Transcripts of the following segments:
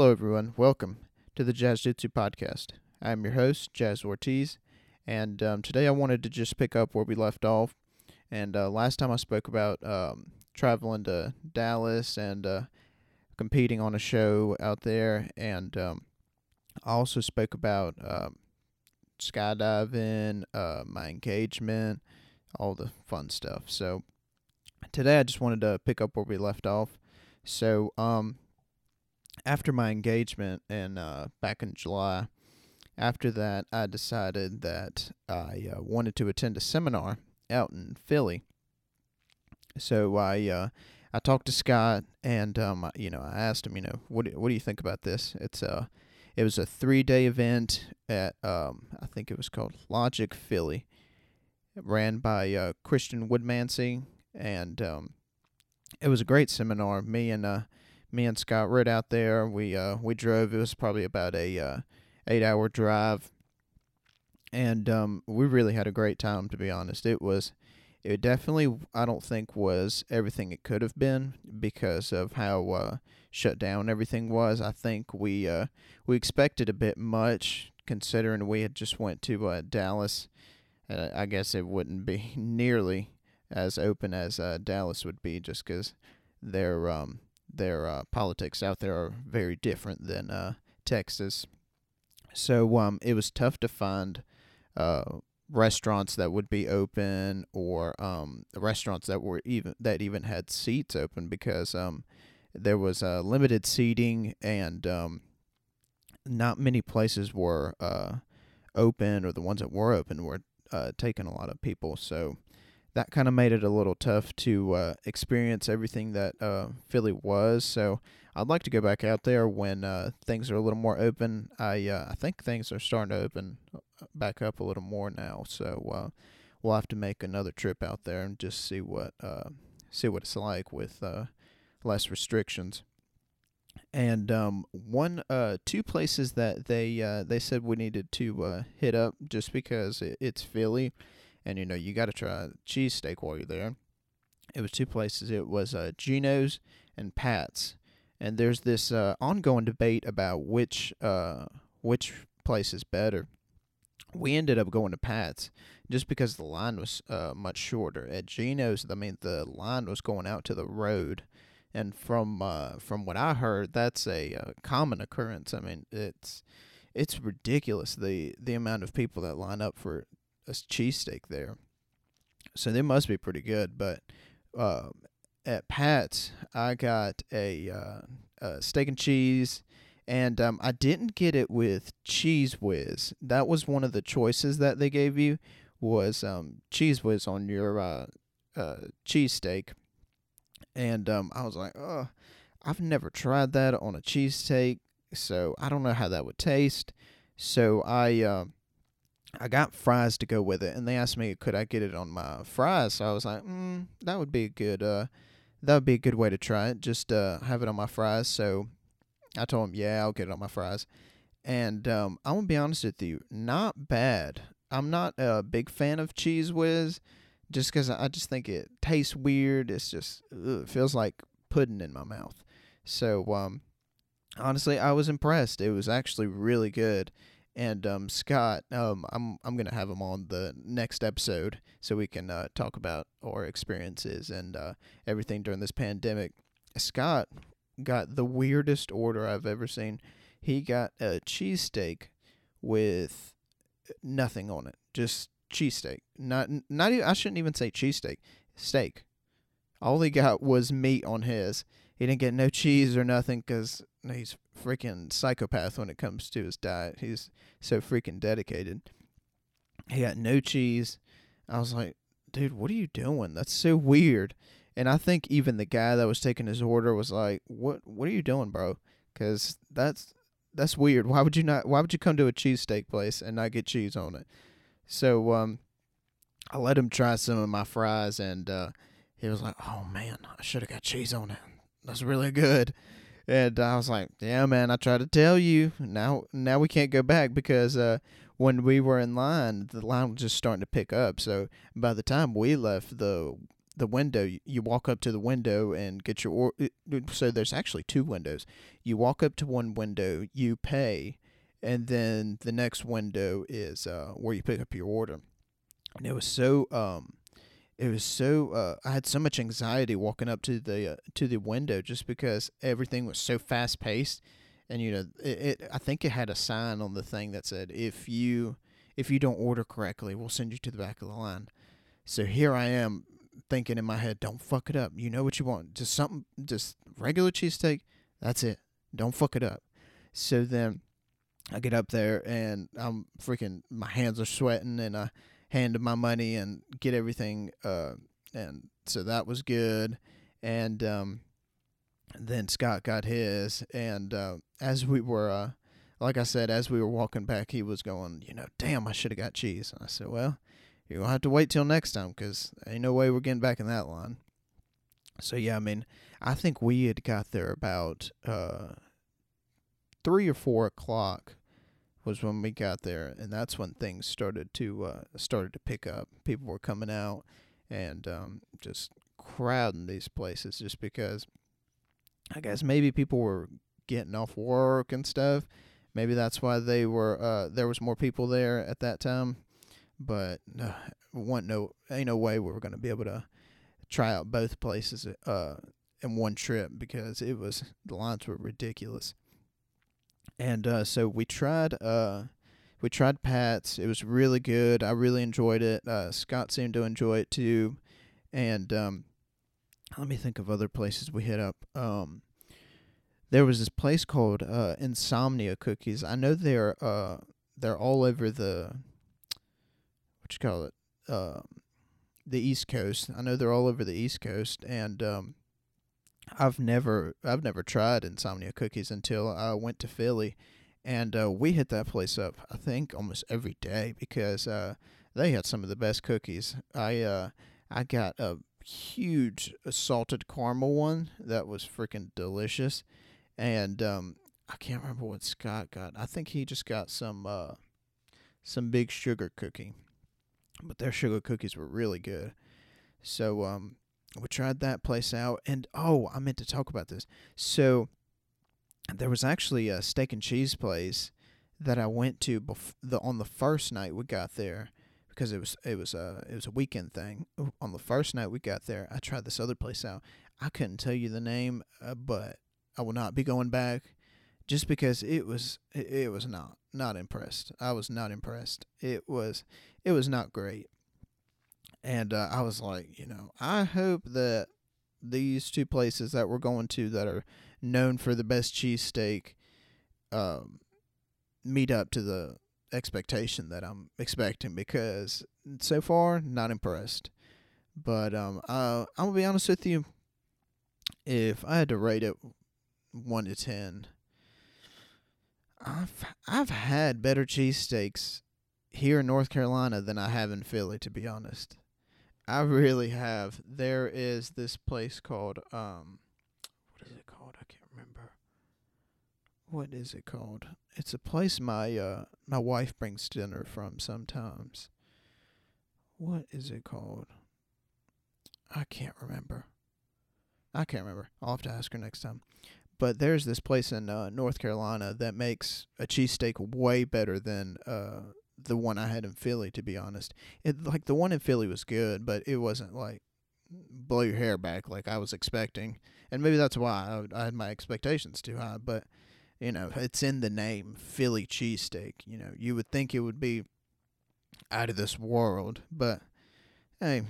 Hello, everyone. Welcome to the Jazz Jitsu podcast. I'm your host, Jazz Ortiz, and um, today I wanted to just pick up where we left off. And uh, last time I spoke about um, traveling to Dallas and uh, competing on a show out there, and um, I also spoke about um, skydiving, uh, my engagement, all the fun stuff. So today I just wanted to pick up where we left off. So, um, after my engagement in uh, back in July, after that, I decided that I uh, wanted to attend a seminar out in Philly. So I uh, I talked to Scott, and um, you know, I asked him, you know, what do, what do you think about this? It's a it was a three day event at um, I think it was called Logic Philly, it ran by uh, Christian Woodmansey, and um, it was a great seminar. Me and uh, me and Scott rode out there. We uh we drove. It was probably about a uh, eight hour drive, and um we really had a great time. To be honest, it was it definitely I don't think was everything it could have been because of how uh, shut down everything was. I think we uh we expected a bit much considering we had just went to uh, Dallas. Uh, I guess it wouldn't be nearly as open as uh, Dallas would be just because their um their uh, politics out there are very different than uh, Texas. So um, it was tough to find uh, restaurants that would be open or um, restaurants that were even that even had seats open because um, there was uh, limited seating and um, not many places were uh, open or the ones that were open were uh, taking a lot of people. So that kind of made it a little tough to uh, experience everything that uh, Philly was. So I'd like to go back out there when uh, things are a little more open. I uh, I think things are starting to open uh, back up a little more now. So uh, we'll have to make another trip out there and just see what see what it's like with less restrictions. And um, one, two places that they they said we needed to hit up just because it, it's Philly and you know you got to try cheesesteak while you're there. It was two places. It was uh, Geno's and Pat's, and there's this uh, ongoing debate about which uh, which place is better. We ended up going to Pat's just because the line was uh, much shorter. At Geno's, I mean, the line was going out to the road, and from uh, from what I heard, that's a uh, common occurrence. I mean, it's it's ridiculous the the amount of people that line up for a cheesesteak there. So they must be pretty good. But uh, at Pat's, I got a, uh, a steak and cheese, and um, I didn't get it with Cheez Whiz. That was one of the choices that they gave you was um, Cheez Whiz on your uh, uh, cheesesteak. And um, I was like, oh, I've never tried that on a cheesesteak, so I don't know how that would taste. So I uh, I got fries to go with it, and they asked me could I get it on my fries. So I was like, mm, that would be a good uh, that would be a good way to try it. Just uh, have it on my fries. So I told him, yeah, I'll get it on my fries. And um, I'm gonna be honest with you, not bad. I'm not a big fan of Cheez Whiz, just because I just think it tastes weird. It's just ugh, it feels like pudding in my mouth. So um, honestly, I was impressed. It was actually really good and um, Scott, um, I'm I'm gonna have him on the next episode so we can uh, talk about our experiences and uh, everything during this pandemic. Scott got the weirdest order I've ever seen. He got a cheesesteak with nothing on it, just cheesesteak. Not not even, I shouldn't even say cheesesteak, steak. All he got was meat on his. He didn't get no cheese or nothing because he's freaking psychopath when it comes to his diet. He's so freaking dedicated. He got no cheese. I was like, dude, what are you doing? That's so weird. And I think even the guy that was taking his order was like, "What? What are you doing, bro? Because that's that's weird. Why would you not? Why would you come to a cheesesteak place and not get cheese on it?" So um, I let him try some of my fries, and uh, he was like, "Oh man, I should have got cheese on it. That's really good." And I was like, "Yeah, man, I tried to tell you. Now, now we can't go back because uh, when we were in line, the line was just starting to pick up. So by the time we left, the the window. You, walk up to the window and get your or. So there's actually two windows. You walk up to one window, you pay, and then the next window is uh, where you pick up your order. And it was so um, it was so uh, I had so much anxiety walking up to the uh, to the window just because everything was so fast paced, and you know it, it. I think it had a sign on the thing that said if you if you don't order correctly, we'll send you to the back of the line. So here I am thinking in my head, don't fuck it up. You know what you want. Just something, just regular cheesesteak. That's it. Don't fuck it up. So then I get up there and I'm freaking, my hands are sweating and I hand my money and get everything. Uh, and so that was good. And, um, then Scott got his. And, uh, as we were, uh, like I said, as we were walking back, he was going, you know, damn, I should have got cheese. And I said, well, you're gonna have to wait till next time because ain't no way we're getting back in that line. So yeah, I mean, I think we had got there about uh, three or four o'clock was when we got there, and that's when things started to uh, started to pick up. People were coming out and um, just crowding these places just because I guess maybe people were getting off work and stuff. Maybe that's why they were uh, there was more people there at that time but uh, want no ain't no way we were to be able to try out both places uh in one trip because it was the lines were ridiculous. And uh, so we tried uh we tried Pat's. It was really good. I really enjoyed it. Uh, Scott seemed to enjoy it too. And um, let me think of other places we hit up. Um, there was this place called uh, Insomnia Cookies. I know they're uh, they're all over the what you call it, uh, the East Coast. I know they're all over the East Coast, and um, I've never I've never tried Insomnia cookies until I went to Philly, and uh, we hit that place up. I think almost every day because uh, they had some of the best cookies. I uh, I got a huge salted caramel one that was freaking delicious, and um, I can't remember what Scott got. I think he just got some uh, some big sugar cookie but their sugar cookies were really good. So um, we tried that place out, and oh, I meant to talk about this. So there was actually a steak and cheese place that I went to bef- the on the first night we got there because it was it was a it was a weekend thing. On the first night we got there, I tried this other place out. I couldn't tell you the name, uh, but I will not be going back just because it was it, it was not not impressed. I was not impressed. It was it was not great. And uh, I was like, you know, I hope that these two places that we're going to that are known for the best cheesesteak um, meet up to the expectation that I'm expecting because so far not impressed. But um, uh, I'm gonna be honest with you. If I had to rate it one to ten, I've I've had better cheesesteaks here in North Carolina than I have in Philly, to be honest. I really have. There is this place called um what is it called? I can't remember. What is it called? It's a place my uh my wife brings dinner from sometimes. What is it called? I can't remember. I can't remember. I'll have to ask her next time. But there's this place in uh, North Carolina that makes a cheesesteak way better than uh, the one I had in Philly. To be honest, it like the one in Philly was good, but it wasn't like blow your hair back like I was expecting. And maybe that's why I, I had my expectations too high. But you know, it's in the name, Philly cheesesteak. You know, you would think it would be out of this world, but hey,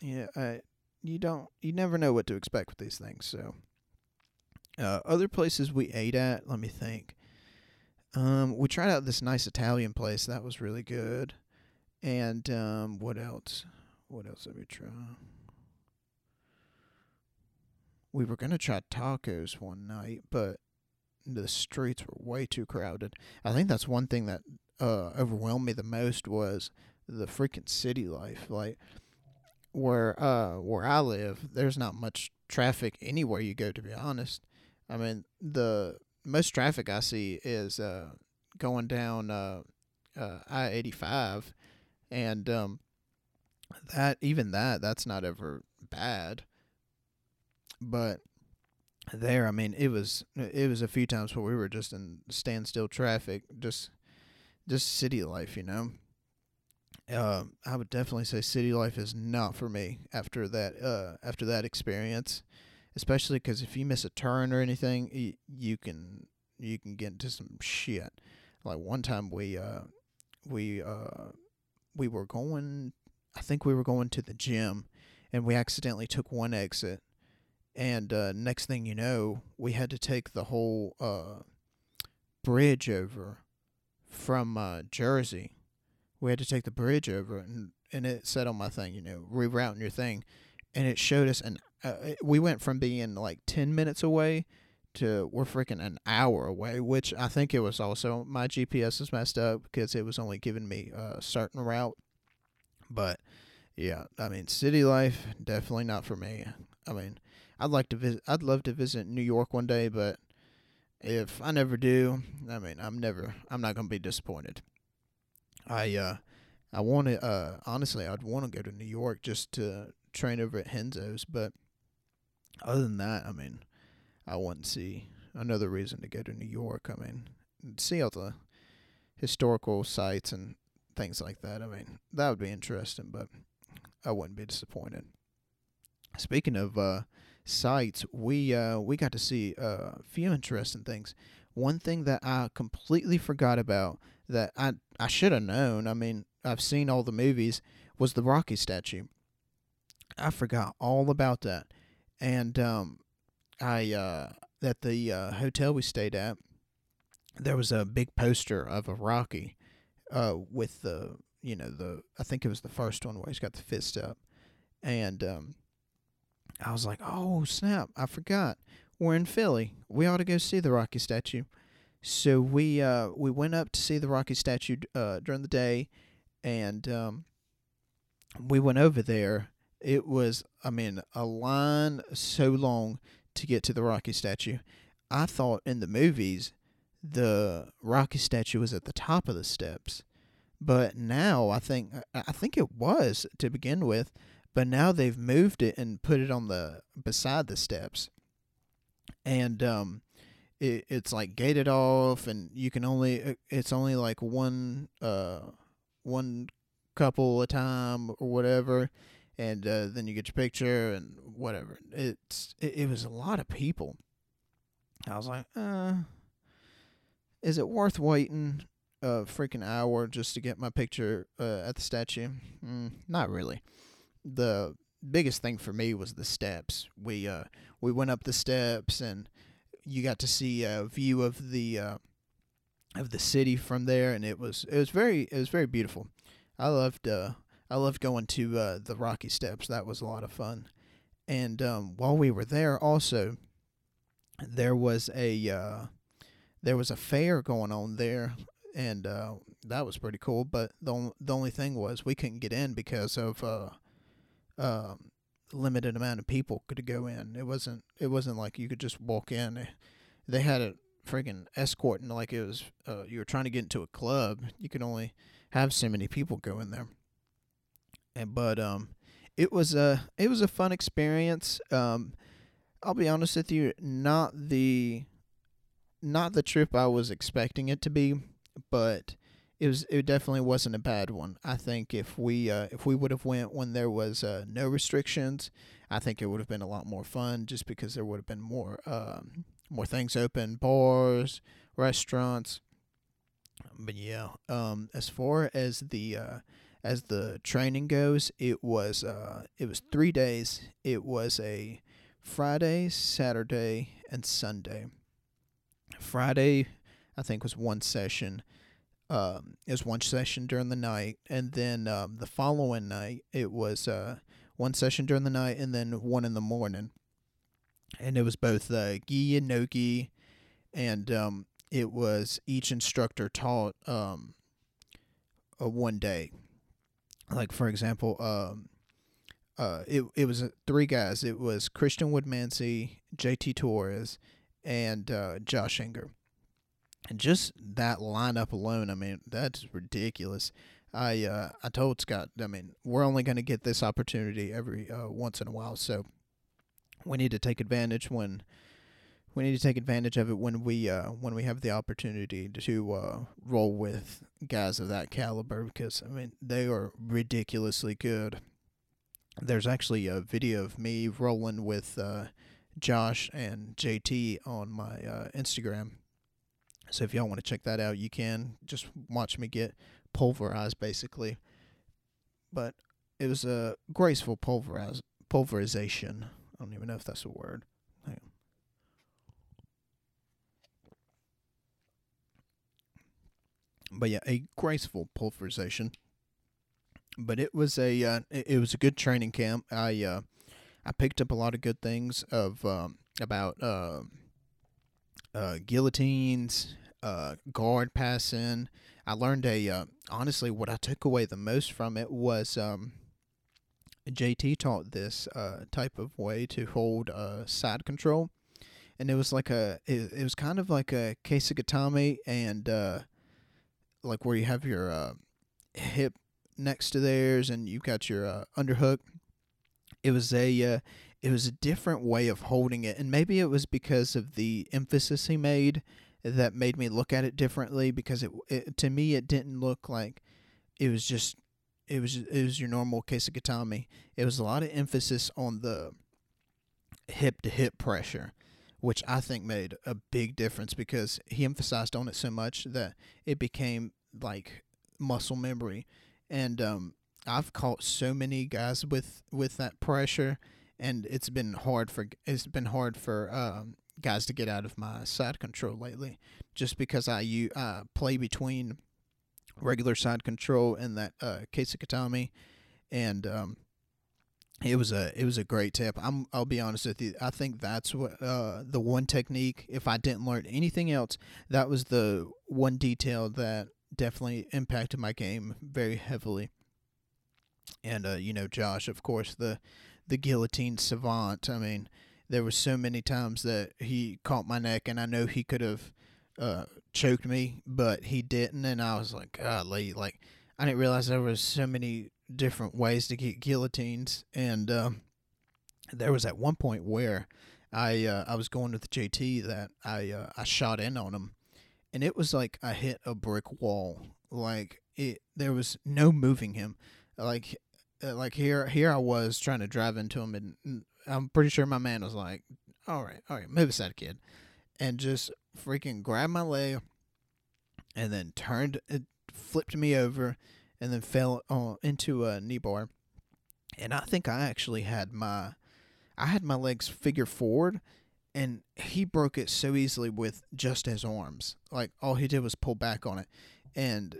yeah, I, you don't, you never know what to expect with these things. So uh, other places we ate at, let me think. Um, we tried out this nice Italian place that was really good. And um, what else? What else did we try? We were gonna try tacos one night, but the streets were way too crowded. I think that's one thing that uh, overwhelmed me the most was the freaking city life. Like where uh where I live, there's not much traffic anywhere you go. To be honest, I mean, the most traffic I see is uh, going down uh, uh, I eighty five, and um, that even that that's not ever bad. But there, I mean, it was it was a few times where we were just in standstill traffic, just just city life, you know. Uh, I would definitely say city life is not for me after that uh after that experience, especially because if you miss a turn or anything, you, can you can get into some shit. Like one time we uh we uh we were going I think we were going to the gym and we accidentally took one exit and uh, next thing you know, we had to take the whole uh, bridge over from uh, Jersey. We had to take the bridge over, and and it said on my thing, you know, rerouting your thing, and it showed us an. Uh, we went from being like ten minutes away to we're freaking an hour away, which I think it was also my GPS is messed up because it was only giving me a certain route. But yeah, I mean, city life definitely not for me. I mean, I'd like to visit. I'd love to visit New York one day, but if I never do, I mean, I'm never. I'm not gonna be disappointed. I uh, I want to. Uh, honestly, I'd want to go to New York just to train over at Renzo's, but other than that, I mean, I wouldn't see another reason to go to New York. I mean, see all the historical sites and things like that. I mean, that would be interesting, but I wouldn't be disappointed. Speaking of uh, sites, we uh, we got to see a few interesting things. One thing that I completely forgot about that I I should have known. I mean, I've seen all the movies. Was the Rocky statue? I forgot all about that, and um, I uh, at the uh, hotel we stayed at, there was a big poster of a Rocky, uh, with the you know the I think it was the first one where he's got the fist up, and um, I was like, oh snap, I forgot. We're in Philly. We ought to go see the Rocky statue. So we uh we went up to see the Rocky statue uh during the day and um we went over there. It was I mean, a line so long to get to the Rocky statue. I thought in the movies the Rocky statue was at the top of the steps. But now I think I think it was to begin with but now they've moved it and put it on the beside the steps and um it, it's like gated off and you can only uh, it's only like one uh one couple a time or whatever and uh, then you get your picture and whatever it's it, it was a lot of people i was like uh is it worth waiting a freaking hour just to get my picture uh, at the statue mm, not really the biggest thing for me was the steps. We uh we went up the steps and you got to see a view of the uh, of the city from there, and it was it was very it was very beautiful. I loved uh I loved going to uh, the Rocky Steps. That was a lot of fun. And um, while we were there, also there was a uh, there was a fair going on there, and uh, that was pretty cool. But the on- the only thing was we couldn't get in because of uh, um, limited amount of people could go in. It wasn't it wasn't like you could just walk in. They had a friggin' escorting like it was uh, you were trying to get into a club. You could only have so many people go in there. And but um, it was a it was a fun experience. Um, I'll be honest with you, not the not the trip I was expecting it to be, but it was it definitely wasn't a bad one. I think if we uh, if we would have went when there was uh, no restrictions, I think it would have been a lot more fun just because there would have been more um, more things open, bars, restaurants. But yeah, um, as far as the uh, as the training goes, it was uh, it was three days. It was a Friday, Saturday, and Sunday. Friday, I think, was one session um, was one session during the night, and then um, the following night it was uh, one session during the night, and then one in the morning. And it was both uh, gi and no gi, and um, it was each instructor taught um, a one day. Like for example, um, uh, it it was uh, three guys. It was Christian Woodmansey, J.T. Torres, and uh, Josh Hinger and just that lineup alone, I mean, that's ridiculous. I uh, I told Scott, I mean, we're only going to get this opportunity every uh, once in a while, so we need to take advantage when we need to take advantage of it when we uh, when we have the opportunity to uh, roll with guys of that caliber because I mean they are ridiculously good. There's actually a video of me rolling with uh, Josh and JT on my uh, Instagram. So if y'all want to check that out, you can just watch me get pulverized basically. But it was a graceful pulverize pulverization. I don't even know if that's a word. But yeah, a graceful pulverization. But it was a uh, it was a good training camp. I uh, I picked up a lot of good things of um, about uh, uh, guillotines, uh, guard passing. I learned a uh, honestly what I took away the most from it was um, JT taught this uh, type of way to hold uh, side control, and it was like a it, it was kind of like a Kesa and uh, like where you have your uh, hip next to theirs and you've got your uh, underhook. It was a uh, it was a different way of holding it, and maybe it was because of the emphasis he made that made me look at it differently. Because it, it to me it didn't look like it was just it was it was your normal Kesa Gatame. It was a lot of emphasis on the hip to hip pressure, which I think made a big difference because he emphasized on it so much that it became like muscle memory. And um, I've caught so many guys with with that pressure, and it's been hard for it's been hard for um, guys to get out of my side control lately, just because I you uh, play between regular side control and that uh, Kesa Gatame, and um, it was a it was a great tip. I'm I'll be honest with you. I think that's what uh, the one technique. If I didn't learn anything else, that was the one detail that definitely impacted my game very heavily. And uh, you know, Josh, of course, the the guillotine savant. I mean, there were so many times that he caught my neck, and I know he could have uh, choked me, but he didn't, and I was like, golly, like I didn't realize there was so many different ways to get guillotines, and um, there was at one point where I uh, I was going to the JT that I uh, I shot in on him, and it was like I hit a brick wall. Like it, there was no moving him. Like uh, like here here I was trying to drive into him, and I'm pretty sure my man was like, "All right, all right, move aside, kid," and just freaking grabbed my leg, and then turned it, flipped me over, and then fell uh, into a knee bar. And I think I actually had my, I had my legs figure forward, and he broke it so easily with just his arms. Like all he did was pull back on it, and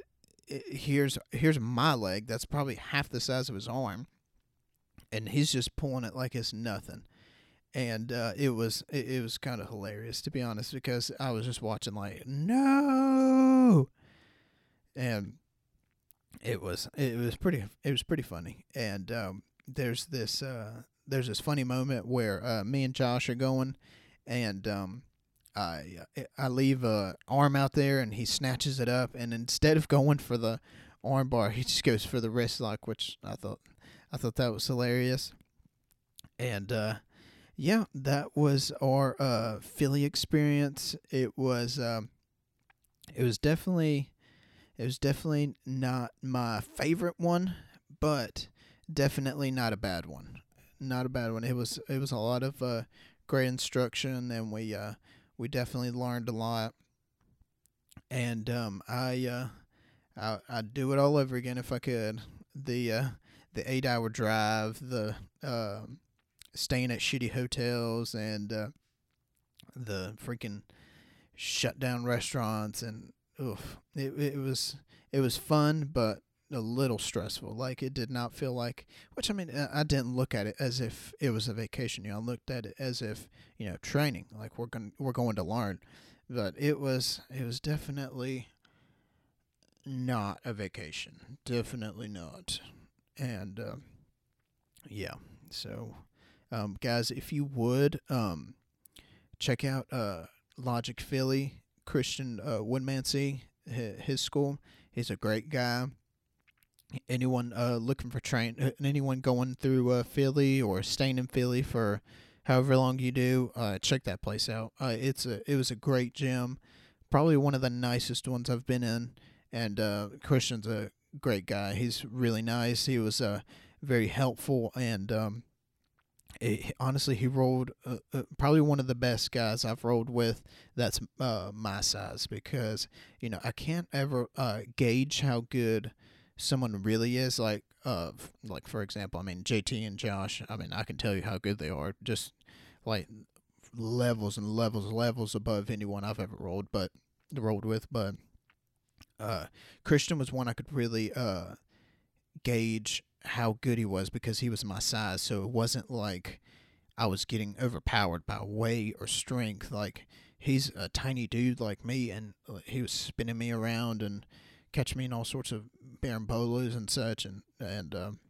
it, here's here's my leg that's probably half the size of his arm, and he's just pulling it like it's nothing. And uh, it was it, it was kind of hilarious to be honest because I was just watching like no, and it was it was pretty it was pretty funny. And um, there's this uh, there's this funny moment where uh, me and Josh are going and um, I I leave a arm out there, and he snatches it up, and instead of going for the arm bar, he just goes for the wrist lock, which I thought I thought that was hilarious. And uh, yeah, that was our uh, Philly experience. It was um, it was definitely it was definitely not my favorite one, but definitely not a bad one. Not a bad one. It was it was a lot of uh, great instruction, and we uh, we definitely learned a lot. And um, I uh, I I'd do it all over again if I could. The uh, the eight hour drive, the uh, staying at shitty hotels, and uh, the freaking shut down restaurants, and oof, it it was it was fun, but a little stressful. Like it did not feel like, which I mean, I didn't look at it as if it was a vacation. You know, I looked at it as if you know training. Like we're going we're going to learn, but it was it was definitely not a vacation. Definitely not. And uh, yeah, so um, guys, if you would um, check out uh, Logic Philly Christian uh, Woodmansee, his school. He's a great guy anyone uh, looking for train, uh, anyone going through uh, Philly or staying in Philly for however long you do, uh, check that place out. Uh, it's a it was a great gym, probably one of the nicest ones I've been in. And uh, Christian's a great guy. He's really nice. He was uh, very helpful and um, it, honestly, he rolled uh, uh, probably one of the best guys I've rolled with. That's uh, my size because you know I can't ever uh, gauge how good someone really is. Like, uh, like for example, I mean JT and Josh. I mean, I can tell you how good they are. Just like levels and levels and levels above anyone I've ever rolled, but rolled with. But uh, Christian was one I could really uh, gauge how good he was because he was my size. So it wasn't like I was getting overpowered by weight or strength. Like he's a tiny dude like me, and uh, he was spinning me around and catching me in all sorts of berimbolo and such. And and um,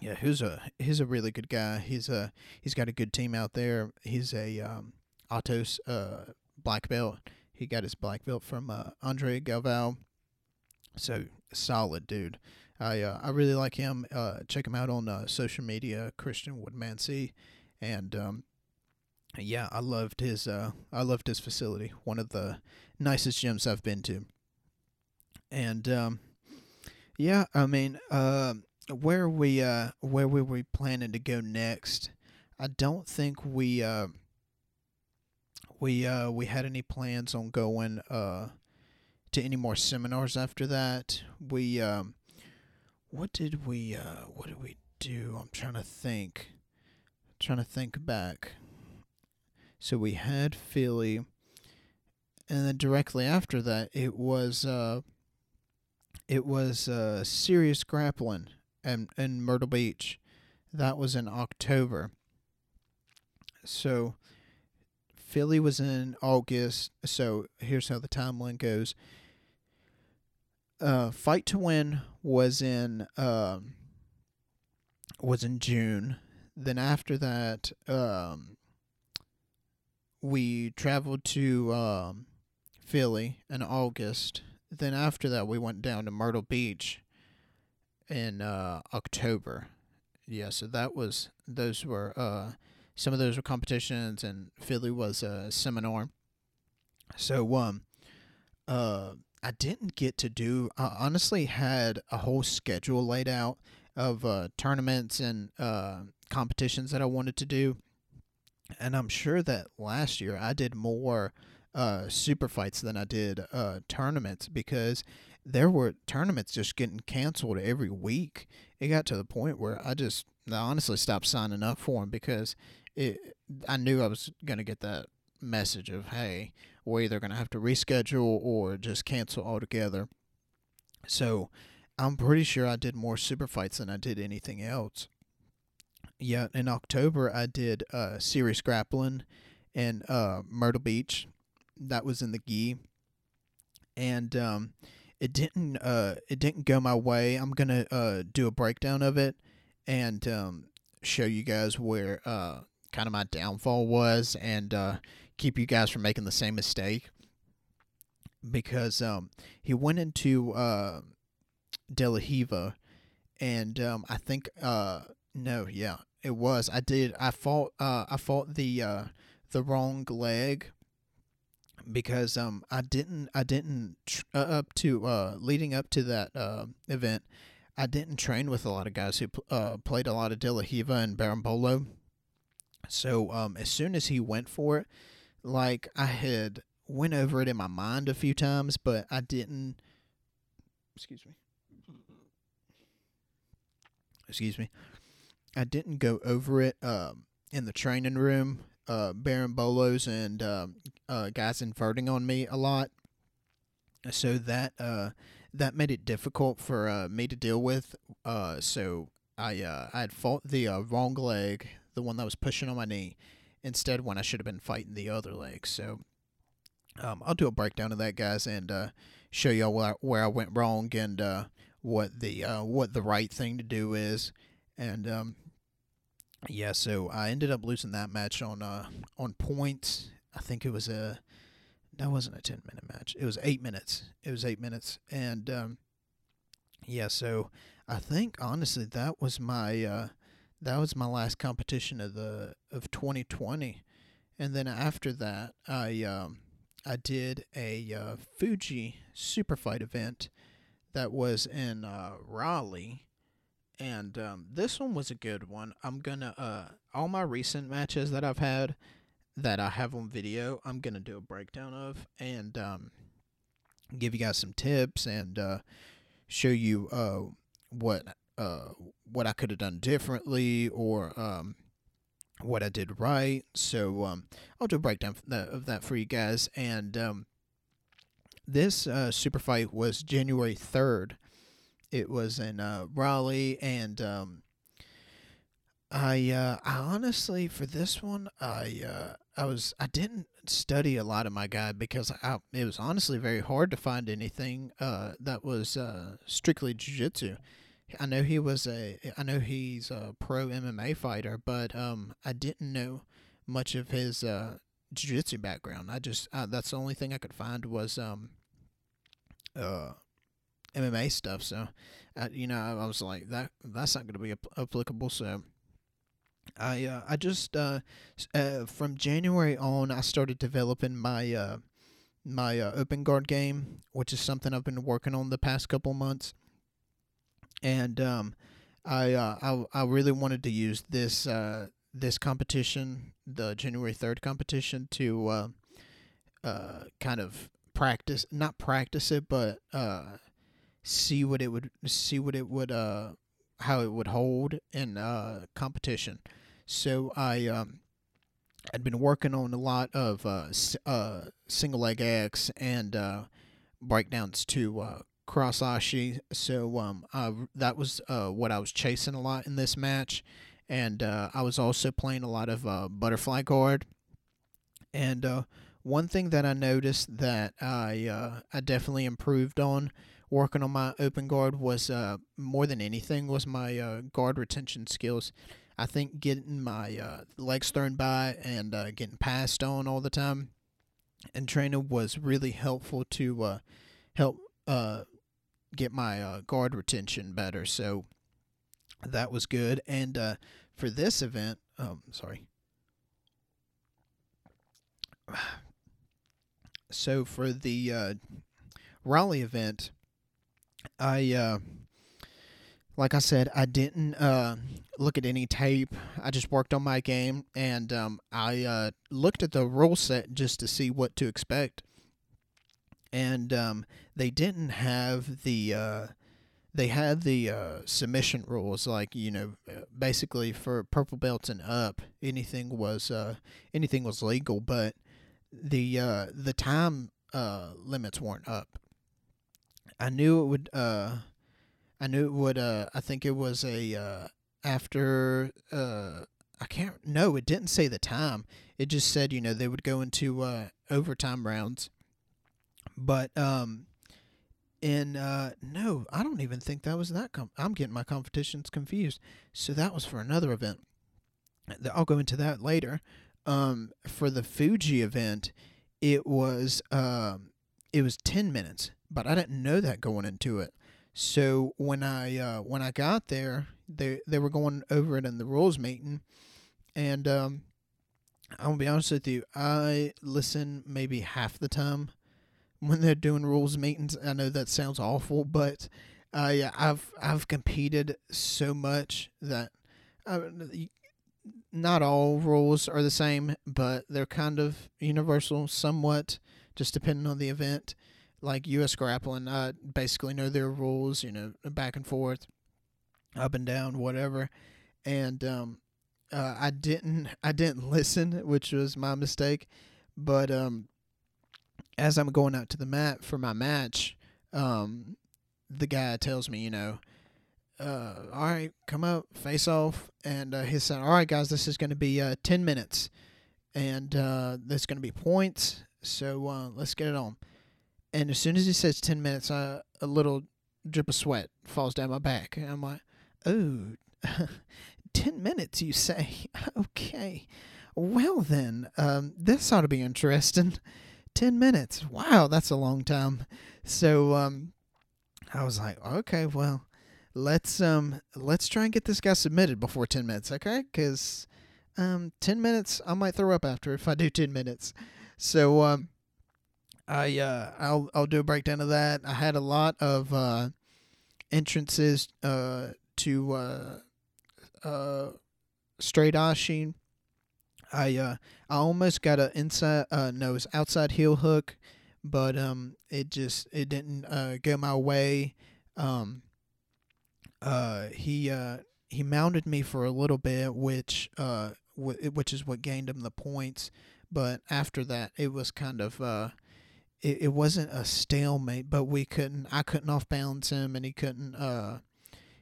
yeah, he's a he's a really good guy. He's a he's got a good team out there. He's a um, Atos uh, black belt. He got his black belt from uh, Andre Galvao. So solid dude. I uh, I really like him. Uh, check him out on uh, social media, Christian Woodmansey, and um, yeah, I loved his uh, I loved his facility. One of the nicest gyms I've been to. And um, yeah, I mean, uh, where we uh, where we were planning to go next, I don't think we uh, we we had any plans on going to any more seminars after that. We um, what did we uh what did we do? I'm trying to think. I'm trying to think back. So we had Philly and then directly after that it was uh it was uh serious grappling and in Myrtle Beach. That was in October. So Philly was in August. So here's how the timeline goes uh, Fight to Win was in um, was in June. Then after that, um, we traveled to um, Philly in August. Then after that, we went down to Myrtle Beach in uh, October. Yeah, so that was those were uh, some of those were competitions, and Philly was a seminar. So um, uh, I didn't get to do. I honestly had a whole schedule laid out of uh, tournaments and uh, competitions that I wanted to do, and I'm sure that last year I did more uh, super fights than I did uh, tournaments because there were tournaments just getting canceled every week. It got to the point where I just I honestly stopped signing up for them because it. I knew I was gonna get that message of hey we're either going to have to reschedule or just cancel altogether. So I'm pretty sure I did more super fights than I did anything else. Yeah, in October I did uh, serious grappling in uh, Myrtle Beach. That was in the gi, and um, it didn't uh, it didn't go my way. I'm gonna uh, do a breakdown of it and um, show you guys where uh, kind of my downfall was and uh, keep you guys from making the same mistake because um, he went into uh, Riva, and um, I think uh, no, yeah, it was. I did. I fought. Uh, I fought the uh, the wrong leg because um I didn't I didn't tr- uh, up to uh leading up to that uh, event. I didn't train with a lot of guys who uh, played a lot of De La Riva and Berimbolo. So um, as soon as he went for it, like I had went over it in my mind a few times, but I didn't. Excuse me. Excuse me. I didn't go over it um, in the training room. Uh, Berimbolos and um, uh, guys inverting on me a lot, so that uh, that made it difficult for uh, me to deal with. Uh, so I uh, I had fought the uh, wrong leg, the one that was pushing on my knee, instead when I should have been fighting the other leg. So um, I'll do a breakdown of that, guys, and uh, show y'all where, where I went wrong and uh, what the uh, what the right thing to do is. And um, yeah, so I ended up losing that match on uh, on points. I think it was a that wasn't a ten minute match. It was eight minutes. It was eight minutes, and um, yeah, so I think honestly that was my uh, that was my last competition of the of 2020, and then after that I um, I did a uh, Fuji Super Fight event that was in uh, Raleigh, and um, this one was a good one. I'm gonna uh, all my recent matches that I've had that I have on video, I'm gonna do a breakdown of and um, give you guys some tips and uh, show you uh, what uh, what I could have done differently or um, what I did right. So um, I'll do a breakdown of that, for you guys. And um, this uh, super fight was January 3rd. It was in uh, Raleigh, and um, I, uh, I honestly for this one, I, uh, I was, I didn't study a lot of my guide because I, it was honestly very hard to find anything uh, that was uh, strictly jiu-jitsu. I know he was a I know he's a pro MMA fighter, but um I didn't know much of his uh jiu-jitsu background. I just uh, that's the only thing I could find was um uh MMA stuff. So you know, I was like that that's not going to be applicable, so I uh, I just uh, uh, from January on I started developing my uh, my uh, open guard game, which is something I've been working on the past couple months and um, I, uh, I I really wanted to use this uh, this competition, the January third competition, to uh, uh, kind of practice, not practice it, but uh, see what it would see what it would uh, how it would hold in uh, competition. So I um, I'd been working on a lot of uh, uh, single leg X and uh, breakdowns to uh, cross ashi. So um, that was uh, what I was chasing a lot in this match, and uh, I was also playing a lot of uh, butterfly guard. And uh, one thing that I noticed that I uh, I definitely improved on working on my open guard was uh, more than anything was my uh, guard retention skills. I think getting my uh, legs thrown by and uh, getting passed on all the time and training was really helpful to uh, help uh, get my uh, guard retention better. So that was good. And uh, for this event, um, sorry. So for the uh, Raleigh event, I, uh, like I said, I didn't uh, look at any tape. I just worked on my game, and um, I uh, looked at the rule set just to see what to expect and um, they didn't have the uh, they had the uh, submission rules like you know basically for purple belts and up anything was uh, anything was legal but the uh, the time uh, limits weren't up. I knew it would uh, i knew it would uh, i think it was a uh, after uh, i can't no it didn't say the time. It just said you know they would go into uh, overtime rounds but um, in uh, no, I don't even think that was that. Com- I'm getting my competitions confused. So that was for another event. I'll go into that later. Um, for the Fuji event, it was um, it was ten minutes, but I didn't know that going into it. So when I uh, when I got there, they they were going over it in the rules meeting, and um, gonna be honest with you, I listen maybe half the time when they're doing rules meetings. I know that sounds awful, but uh, yeah, I've I've competed so much that uh, not all rules are the same, but they're kind of universal somewhat, just depending on the event. Like U.S. grappling, I basically know their rules, you know, back and forth, up and down, whatever. And um, uh, I didn't I didn't listen, which was my mistake. But um, as I'm going out to the mat for my match, um, the guy tells me, you know, uh, all right, come up, face off, and uh, he said, all right, guys, this is going to be uh, ten minutes, and uh, there's going to be points, so uh, let's get it on. And as soon as he says ten minutes, uh, a little drip of sweat falls down my back, and I'm like, oh, 10 minutes, you say? okay. Well, then, um, this ought to be interesting. 10 minutes. Wow, that's a long time. So um, I was like, okay, well, let's um let's try and get this guy submitted before 10 minutes, okay? Cuz um 10 minutes I might throw up after if I do 10 minutes. So um I uh I'll I'll do a breakdown of that. I had a lot of uh entrances uh to uh uh straight Ashi. I uh I almost got a inside uh no, it was outside heel hook, but um it just it didn't uh go my way. Um uh he uh he mounted me for a little bit which uh w- which is what gained him the points, but after that it was kind of uh it, it wasn't a stalemate, but we couldn't I couldn't off balance him and he couldn't uh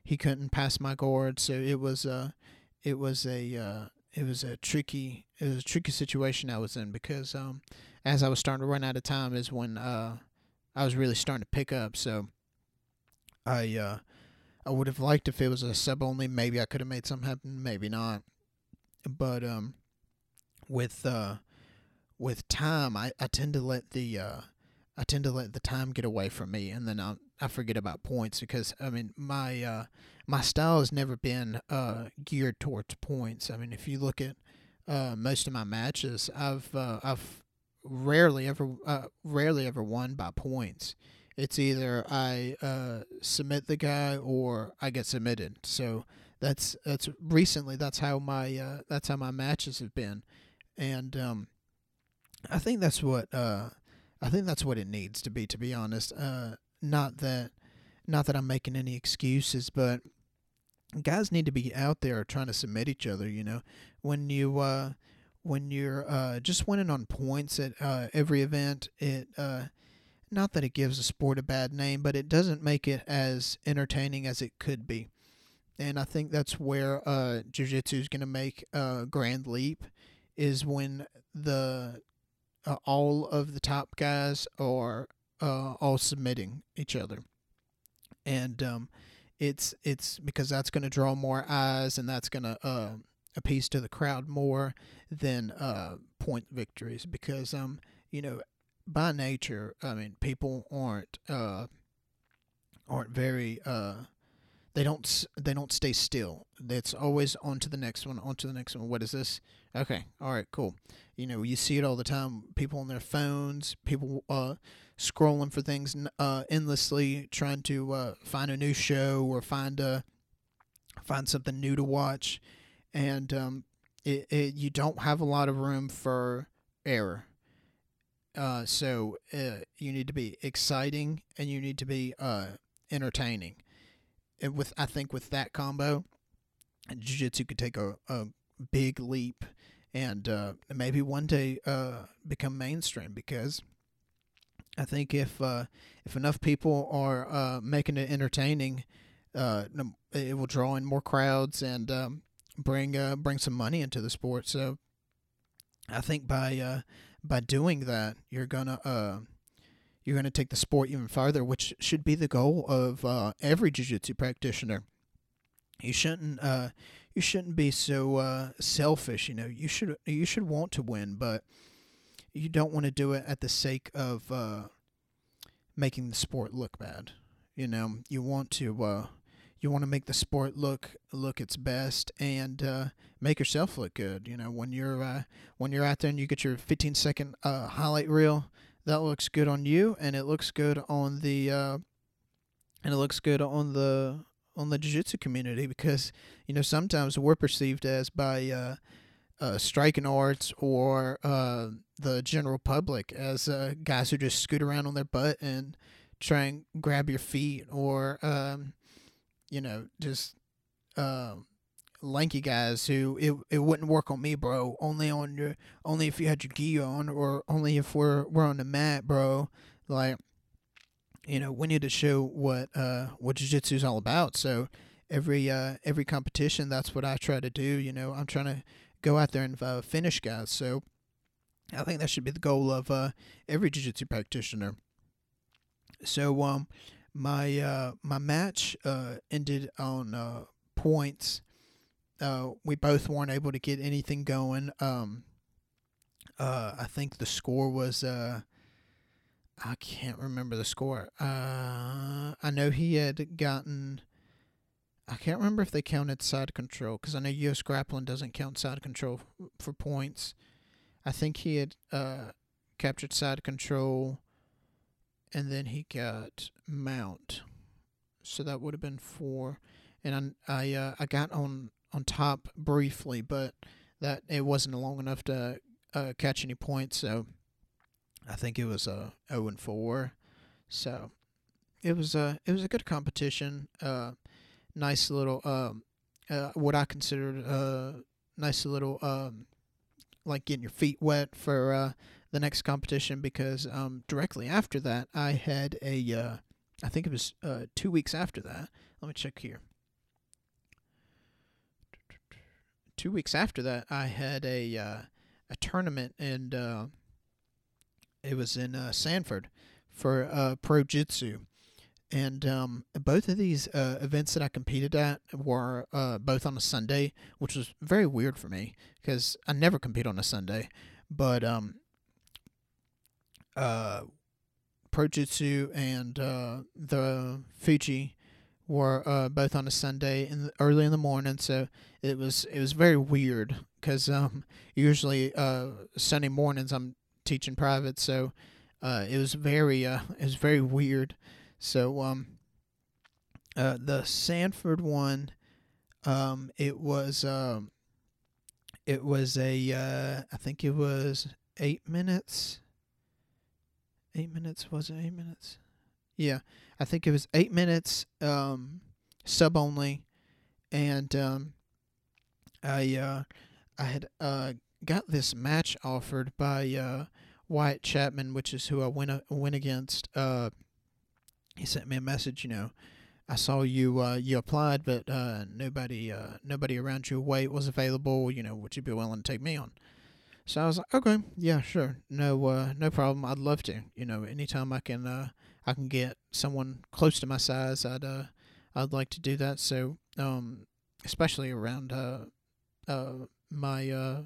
he couldn't pass my guard, so it was a it was a uh it was a tricky it was a tricky situation I was in because um as I was starting to run out of time is when uh I was really starting to pick up. So I uh I would have liked if it was a sub only. Maybe I could have made something happen. Maybe not. But um with uh with time I, I tend to let the uh I tend to let the time get away from me. And then I I forget about points because I mean my uh my style has never been uh, geared towards points. I mean, if you look at uh, most of my matches, I've uh, I've rarely ever uh, rarely ever won by points. It's either I uh, submit the guy or I get submitted. So that's that's recently that's how my that's how my matches have been, and um, I think that's what I think that's what it needs to be. To be honest, not that not that I'm making any excuses, but guys need to be out there trying to submit each other. You know, when you uh, when you're uh, just winning on points at uh, every event, it uh, not that it gives a sport a bad name, but it doesn't make it as entertaining as it could be. And I think that's where uh, jiu-jitsu is going to make a grand leap, is when the uh, all of the top guys are uh, all submitting each other, and um, it's it's because that's going to draw more eyes and that's going to uh, appease to the crowd more than uh, point victories because um you know by nature I mean people aren't uh, aren't very uh, they don't they don't stay still. It's always on to the next one, on to the next one. What is this? Okay, all right, cool. You know, you see it all the time. People on their phones, people uh, scrolling for things uh, endlessly, trying to uh, find a new show or find a find something new to watch, and um, it, it, you don't have a lot of room for error. Uh, so uh, you need to be exciting and you need to be uh, entertaining. And with I think with that combo, jiu-jitsu could take a, a big leap and uh, maybe one day uh, become mainstream because I think if uh, if enough people are uh, making it entertaining, uh, it will draw in more crowds and um, bring uh, bring some money into the sport. So I think by uh, by doing that, you're gonna uh, you're gonna take the sport even farther, which should be the goal of uh, every jiu-jitsu practitioner. You shouldn't uh, you shouldn't be so uh, selfish. You know, you should you should want to win, but you don't want to do it at the sake of uh, making the sport look bad. You know, you want to uh, you want to make the sport look look its best and uh, make yourself look good. You know, when you're uh, when you're out there and you get your 15 second uh, highlight reel, that looks good on you, and it looks good on the uh, and it looks good on the on the jiu-jitsu community because you know sometimes we're perceived as by uh, uh, striking arts or uh, the general public as uh, guys who just scoot around on their butt and try and grab your feet or um, you know just uh, lanky guys who it, it wouldn't work on me bro. Only on your only if you had your gi on or only if we're we're on the mat bro. Like you know we need to show what uh what jiu-jitsu is all about. So every uh every competition that's what i try to do. You know i'm trying to go out there and uh, finish guys. So I think that should be the goal of uh, every jiu-jitsu practitioner. So um, my uh, my match uh, ended on uh, points. Uh, we both weren't able to get anything going. Um, uh, I think the score was uh, I can't remember the score. Uh, I know he had gotten. I can't remember if they counted side control because I know U.S. grappling doesn't count side control for points. I think he had uh, captured side control, and then he got mount, so that would have been four. And I I uh, I got on on top briefly, but that it wasn't long enough to uh, catch any points. So I think it was a uh, zero and four. So it was a it was a good competition. Uh, nice little um, uh, what I considered a nice little um, like getting your feet wet for uh, the next competition because um, directly after that I had a uh, I think it was uh, two weeks after that. Let me check here. Two weeks after that, I had a uh, a tournament and uh, it was in uh, Sanford for uh, Pro Jitsu. And um, both of these uh, events that I competed at were uh, both on a Sunday, which was very weird for me because I never compete on a Sunday. But um, uh, Pro Jitsu and uh, the Fuji were uh, both on a Sunday in the, early in the morning, so it was it was very weird because um, usually uh, Sunday mornings I'm teaching private, so uh, it was very uh, it was very weird. So um, uh, the Sanford one, um, it was um, it was a uh, I think it was eight minutes. Eight minutes was it eight minutes? Yeah, I think it was eight minutes, um, sub only, and um, I uh, I had uh, got this match offered by uh, Wyatt Chapman, which is who I went uh, went against. Uh, he sent me a message. You know, I saw you uh, you applied, but uh, nobody uh, nobody around your weight was available. You know, would you be willing to take me on? So I was like, okay, yeah, sure, no uh, no problem. I'd love to. You know, anytime I can uh, I can get someone close to my size, I'd uh, I'd like to do that. So um, especially around uh, uh, my uh,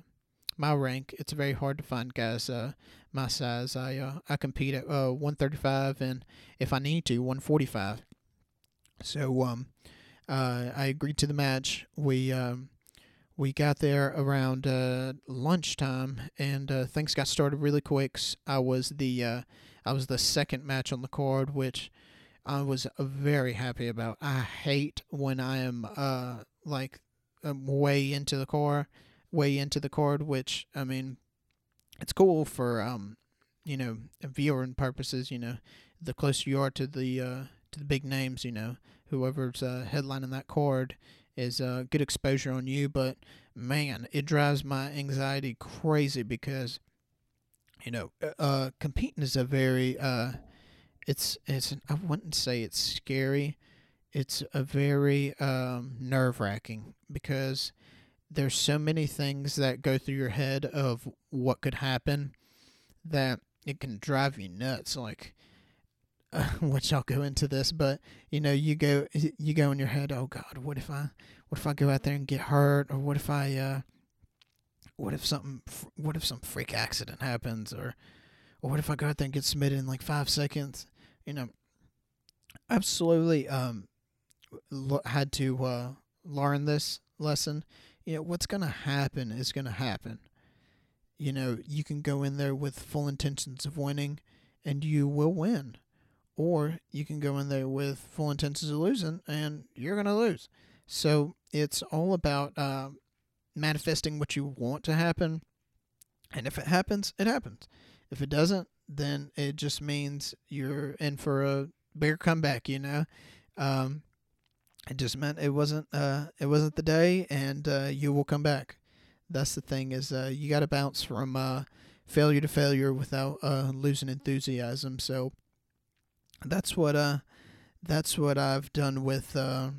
my rank, it's very hard to find guys uh, my size. I uh, I compete at uh, 135 and if I need to 145. So um, uh, I agreed to the match. We um, we got there around uh, lunchtime and uh, things got started really quick. I was the uh, I was the second match on the card, which I was very happy about. I hate when I am uh like um, way into the car way into the card, which I mean, it's cool for um, you know, viewing purposes. You know, the closer you are to the uh, to the big names, you know, whoever's uh, headlining that card is uh, good exposure on you. But man, it drives my anxiety crazy because you know, uh, uh competing is a very uh, it's it's I wouldn't say it's scary. It's a very um, nerve wracking because there's so many things that go through your head of what could happen that it can drive you nuts like uh, which I'll go into this but you know you go you go in your head oh god what if I what if I go out there and get hurt? Or what if I uh what if something what if some freak accident happens? Or or what if I go out there and get submitted in like 5 seconds? You know slowly um had to uh learn this lesson you know, what's going to happen is going to happen. You know, you can go in there with full intentions of winning and you will win. Or you can go in there with full intentions of losing and you're going to lose. So it's all about uh, manifesting what you want to happen. And if it happens, it happens. If it doesn't, then it just means you're in for a bigger comeback, you know? Um, it just meant it wasn't uh it wasn't the day and uh, you will come back. That's the thing is uh, you got to bounce from uh, failure to failure without uh, losing enthusiasm. So that's what uh that's what I've done with uh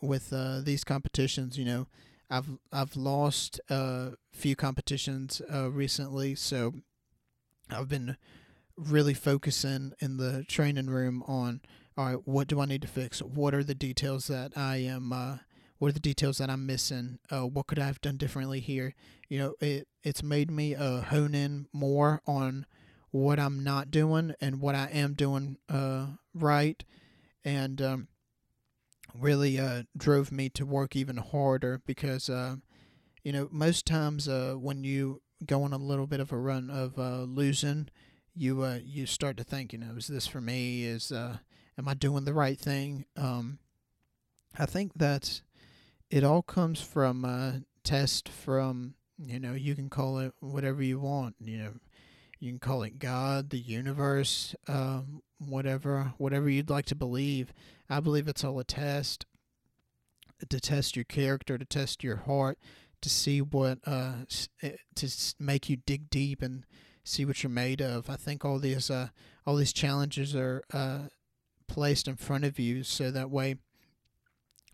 with uh these competitions you know. I've I've lost a few competitions uh recently so I've been really focusing in the training room on all right, what do I need to fix? What are the details that I am, uh, what are the details that I'm missing? Uh, what could I have done differently here? You know, it it's made me uh, hone in more on what I'm not doing and what I am doing uh, right, and um, really uh, drove me to work even harder because uh, you know most times uh, when you go on a little bit of a run of uh, losing, you uh, you start to think, you know, is this for me? Is uh, am I doing the right thing? Um, I think that it all comes from a test from you know you can call it whatever you want. You know, you can call it God, the universe, um, whatever, whatever you'd like to believe. I believe it's all a test to test your character, to test your heart, to see what, uh, eh, to make you dig deep and see what you're made of. I think all these, uh, all these challenges are uh, placed in front of you so that way,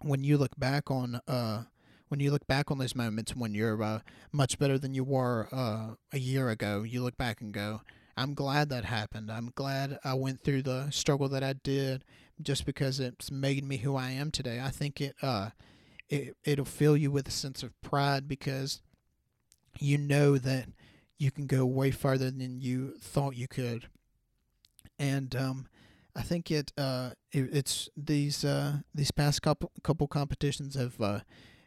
when you look back on, uh, when you look back on those moments when you're uh, much better than you were uh, a year ago, you look back and go, I'm glad that happened. I'm glad I went through the struggle that I did just because it's made me who I am today. I think it uh it it'll fill you with a sense of pride because you know that you can go way farther than you thought you could. And um I think it uh it, it's these uh these past couple couple competitions have uh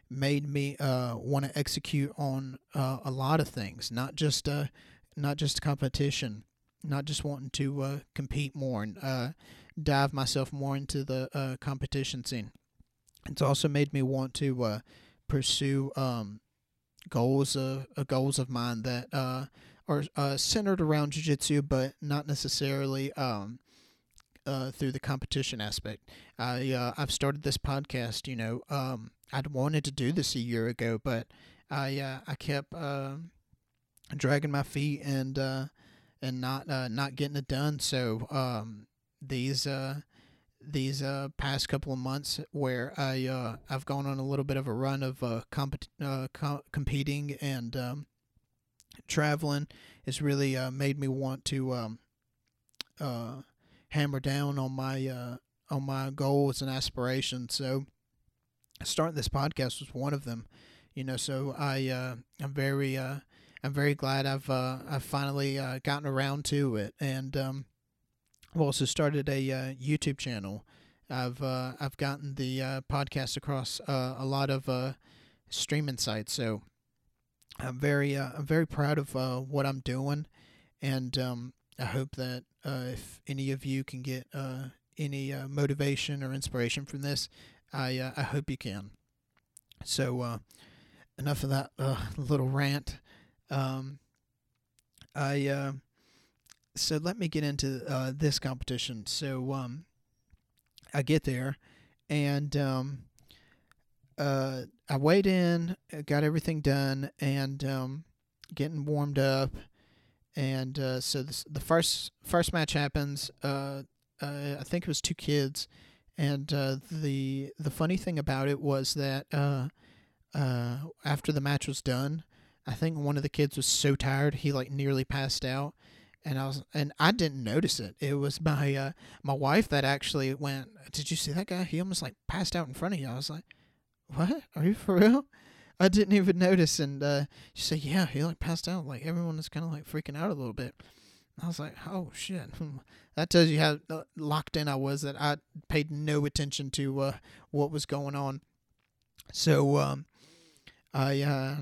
made me uh, want to execute on uh, a lot of things, not just uh, not just competition, not just wanting to uh, compete more and uh, dive myself more into the uh, competition scene. It's also made me want to uh, pursue um, goals of uh, goals of mine that uh, are uh, centered around jiu-jitsu, but not necessarily um, uh, through the competition aspect. I uh, I've started this podcast. You know, um, I'd wanted to do this a year ago, but I uh, I kept uh, dragging my feet and uh, and not uh, not getting it done. So um, these uh, these uh, past couple of months, where I uh, I've gone on a little bit of a run of uh, comp- uh, com- competing and um, traveling, has really uh, made me want to um, uh, hammer down on my uh, on my goals and aspirations. So starting this podcast was one of them. You know, so I uh, I'm very uh, I'm very glad I've uh, I've finally uh, gotten around to it, and um, I've also started a uh, YouTube channel. I've uh, I've gotten the uh, podcast across uh, a lot of uh, streaming sites, so I'm very uh, I'm very proud of uh, what I'm doing, and um, I hope that uh, if any of you can get uh, any uh, motivation or inspiration from this, I uh, I hope you can. So uh, enough of that uh, little rant. Um, I so let me get into this competition. So um, I get there, and um, I weighed in, got everything done, and um, getting warmed up. And uh, so this, the first first match happens. Uh, uh, I think it was two kids, and uh, the the funny thing about it was that uh, uh, after the match was done, I think one of the kids was so tired he like nearly passed out, and I was and I didn't notice it. It was my my wife that actually went. Did you see that guy? He almost like passed out in front of you. I was like, what? Are you for real? I didn't even notice, and uh, she said, "Yeah, he like passed out. Like everyone is kind of like freaking out a little bit." I was like, "Oh shit!" That tells you how uh, locked in I was that I paid no attention to uh, what was going on. So um, I uh,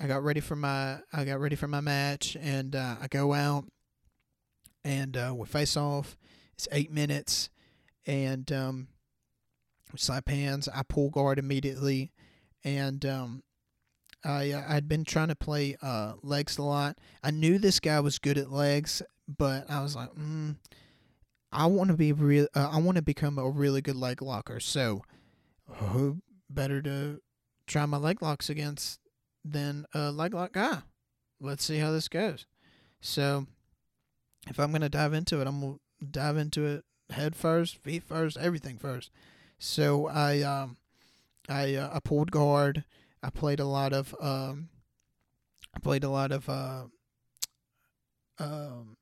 I got ready for my I got ready for my match, and uh, I go out, and uh, we face off. It's eight minutes, and um, slap hands. I pull guard immediately, and um, I uh, I'd been trying to play uh, legs a lot. I knew this guy was good at legs, but I was like, mm, I want to be real. Uh, I want to become a really good leg locker. So, who better to try my leg locks against than a leg lock guy? Let's see how this goes. So, if I'm gonna dive into it, I'm gonna dive into it head first, feet first, everything first. So I um I uh, I pulled guard. I played a lot of um I played a lot of uh um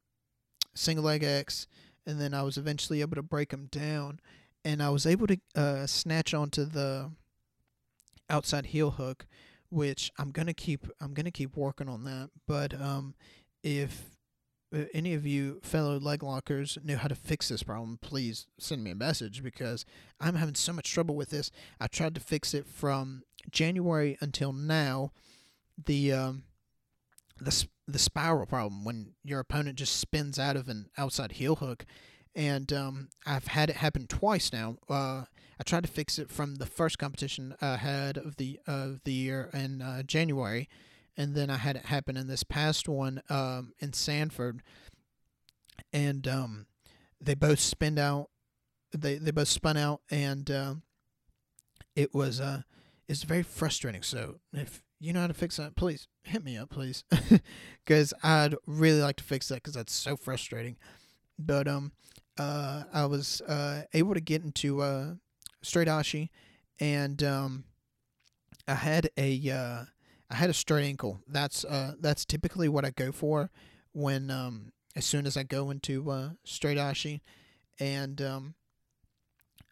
single leg X and then I was eventually able to break them down and I was able to uh snatch onto the outside heel hook which I'm to keep I'm to keep working on that but um if any of you fellow leg lockers know how to fix this problem, please send me a message because I'm having so much trouble with this. I tried to fix it from January until now. The um, the the spiral problem when your opponent just spins out of an outside heel hook, and um, I've had it happen twice now. Uh, I tried to fix it from the first competition I had of the of the year in uh, January and then I had it happen in this past one um, in Sanford, and um, they both spun out. They they both spun out, and uh, it was uh, it's very frustrating. So if you know how to fix that, please hit me up, please, because I'd really like to fix that because that's so frustrating. But um, uh, I was uh able to get into uh straight ashi, and um, I had a uh I had a straight ankle. That's uh that's typically what I go for when um as soon as I go into uh straight ashi, and um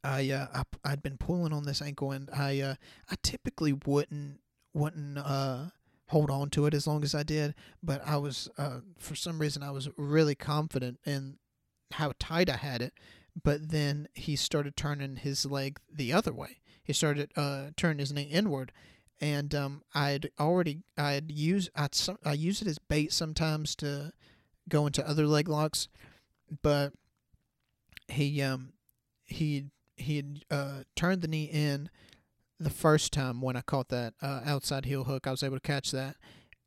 I uh I, I'd been pulling on this ankle and I uh I typically wouldn't wouldn't uh hold on to it as long as I did, but I was uh for some reason I was really confident in how tight I had it, but then he started turning his leg the other way. He started uh turning his knee inward and um, I'd already I'd use I I use it as bait sometimes to go into other leg locks, but he um he he uh, turned the knee in the first time when I caught that uh, outside heel hook. I was able to catch that,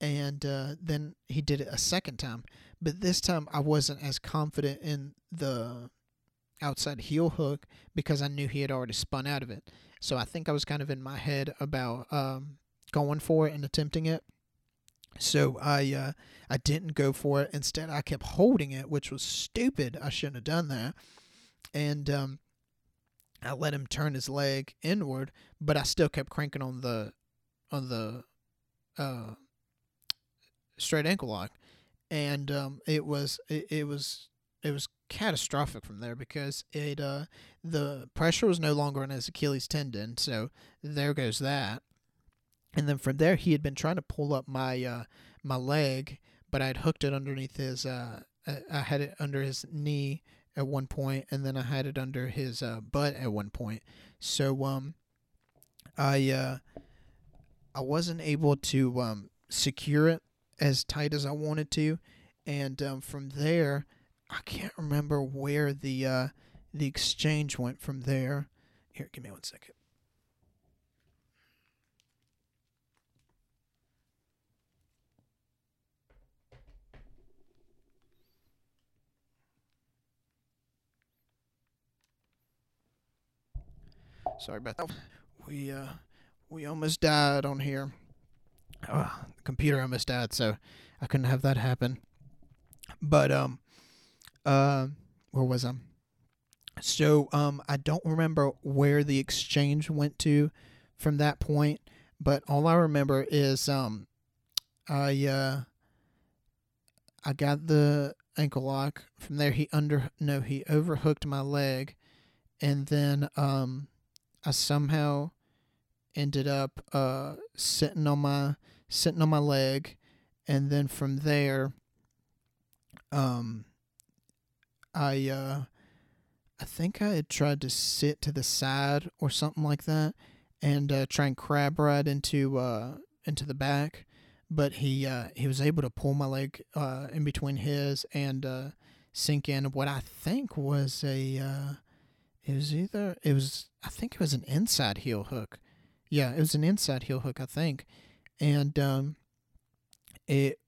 and uh, then he did it a second time. But this time I wasn't as confident in the outside heel hook because I knew he had already spun out of it. So I think I was kind of in my head about um, going for it and attempting it. So I uh, I didn't go for it. Instead, I kept holding it, which was stupid. I shouldn't have done that. And um, I let him turn his leg inward, but I still kept cranking on the on the uh, straight ankle lock, and um, it was it, it was it was catastrophic from there because it uh the pressure was no longer on his Achilles tendon, so there goes that. And then from there, he had been trying to pull up my uh my leg, but I had hooked it underneath his uh I had it under his knee at one point, and then I had it under his uh, butt at one point. So um, I uh, I wasn't able to um secure it as tight as I wanted to, and um, from there I can't remember where the uh, the exchange went from there. Here, give me one second. Sorry about that. We uh we almost died on here. Uh, the computer almost died, so I couldn't have that happen. But um uh, where was I? So um, I don't remember where the exchange went to from that point, but all I remember is um, I uh, I got the ankle lock. From there, he under no, he overhooked my leg, and then um, I somehow ended up uh sitting on my sitting on my leg, and then from there, um, I uh I think I had tried to sit to the side or something like that and uh, try and crab ride into uh into the back, but he uh he was able to pull my leg uh in between his and uh sink in what I think was a uh it was either it was I think it was an inside heel hook. Yeah, it was an inside heel hook, I think. And um it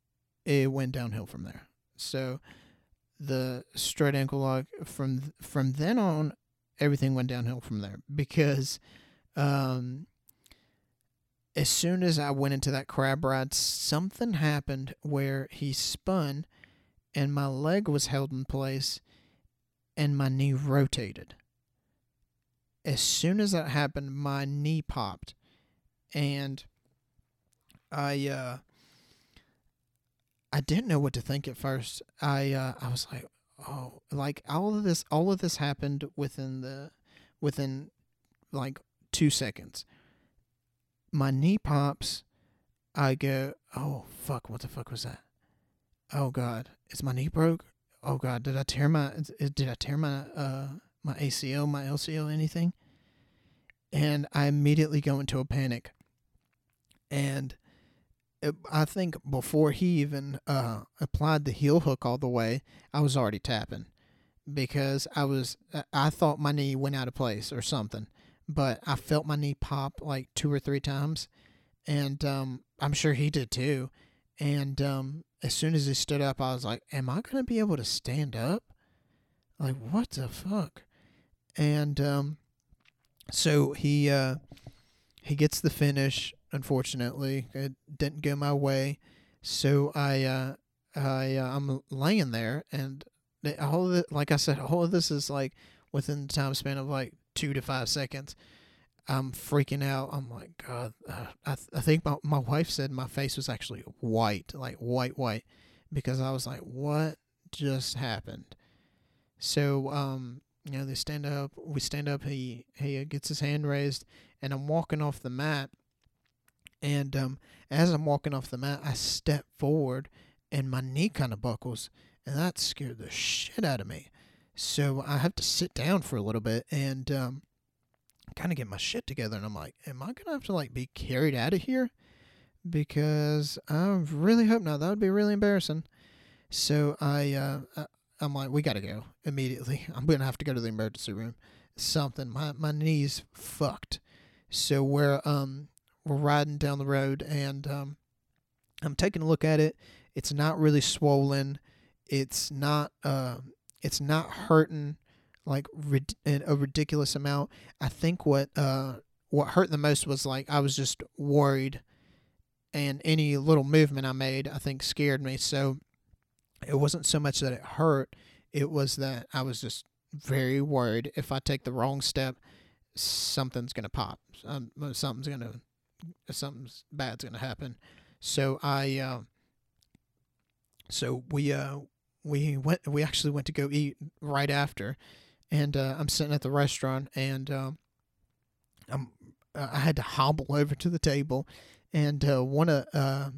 it went downhill from there. So the straight ankle lock from from then on everything went downhill from there. Because um as soon as I went into that crab ride something happened where he spun and my leg was held in place and my knee rotated. As soon as that happened my knee popped. And I uh I didn't know what to think at first. I uh, I was like, oh, like all of this, all of this happened within the, within, like two seconds. My knee pops. I go, oh fuck, what the fuck was that? oh god, is my knee broke? Oh god, did I tear my did I tear my uh my ACL, my LCL, anything? And I immediately go into a panic. And I think before he even uh, applied the heel hook all the way, I was already tapping because I was I thought my knee went out of place or something, but I felt my knee pop like two or three times, and um, I'm sure he did too. And um, as soon as he stood up, I was like, "Am I gonna be able to stand up? Like what the fuck?" And um, so he uh, he gets the finish. Unfortunately, it didn't go my way. So I uh, I uh, I'm laying there, and all of like I said, all of this is like within the time span of like two to five seconds. I'm freaking out. I'm like, God, uh, I, th- I think my, my wife said my face was actually white, like white, white, because I was like, what just happened? So, um, you know, they stand up, we stand up, he, he gets his hand raised, and I'm walking off the mat. And, um, as I'm walking off the mat, I step forward and my knee kind of buckles and that scared the shit out of me. So I have to sit down for a little bit and um, kind of get my shit together. And I'm like, am I gonna have to like be carried out of here? Because I really hope not. That would be really embarrassing. So I, uh, I'm like, we gotta go immediately. I'm gonna have to go to the emergency room. Something. My my knees fucked. So we're um we're riding down the road and um I'm taking a look at it. It's not really swollen it's not uh, it's not hurting like rid- a ridiculous amount. I think what uh, what hurt the most was like I was just worried, and any little movement I made I think scared me. So it wasn't so much that it hurt; it was that I was just very worried. If I take the wrong step, something's gonna pop. Um, something's gonna something's bad's gonna happen. So I. Uh, so we uh we went we actually went to go eat right after and uh, i'm sitting at the restaurant and uh, i'm i had to hobble over to the table and uh, one of uh,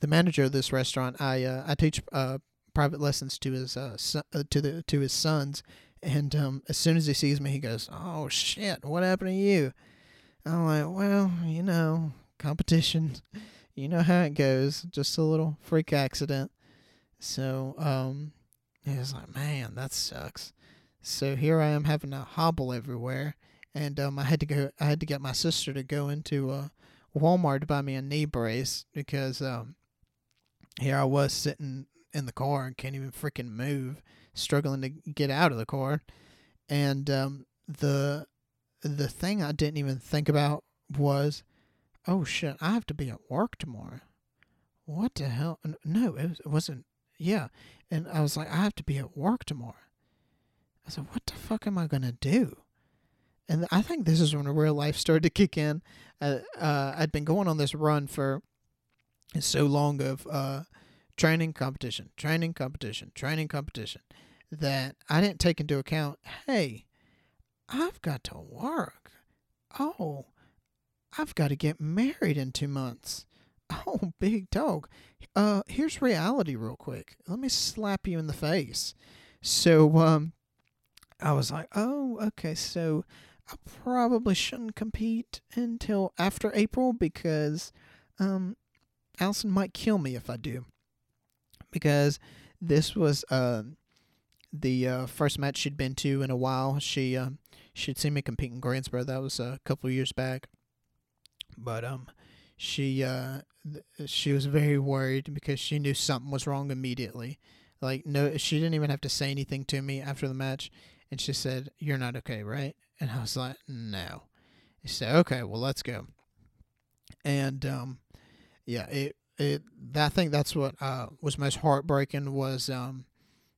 the manager of this restaurant i uh, i teach uh, private lessons to his son, to the to his sons and um, as soon as he sees me he goes oh shit what happened to you i'm like well you know competition you know how it goes just a little freak accident so um, he was like, man, that sucks. So here I am having to hobble everywhere, and um, I had to go. I had to get my sister to go into uh, Walmart to buy me a knee brace because um, here I was sitting in the car and can't even freaking move, struggling to get out of the car, and um, the the thing I didn't even think about was, oh shit, I have to be at work tomorrow. What the hell? No, it wasn't yeah. And I was like, I have to be at work tomorrow. I said, what the fuck am I to do? And I think this is when real life started to kick in. Uh, uh, I'd been going on this run for so long of uh, training competition, training competition, training competition that I didn't take into account, hey, I've got to work. Oh, I've got to get married in two months. Oh, big dog. Uh, here's reality, real quick. Let me slap you in the face. So, um, I was like, oh, okay, so I probably shouldn't compete until after April because, um, Allison might kill me if I do. Because this was, uh, the uh, first match she'd been to in a while. She uh, she'd seen me compete in Greensboro. That was a couple years back. But um, she uh, she was very worried because she knew something was wrong immediately. Like no, she didn't even have to say anything to me after the match, and she said, "You're not okay, right?" And I was like, "No." She said, "Okay, well, let's go." And um, yeah, it it I think that's what uh was most heartbreaking was um,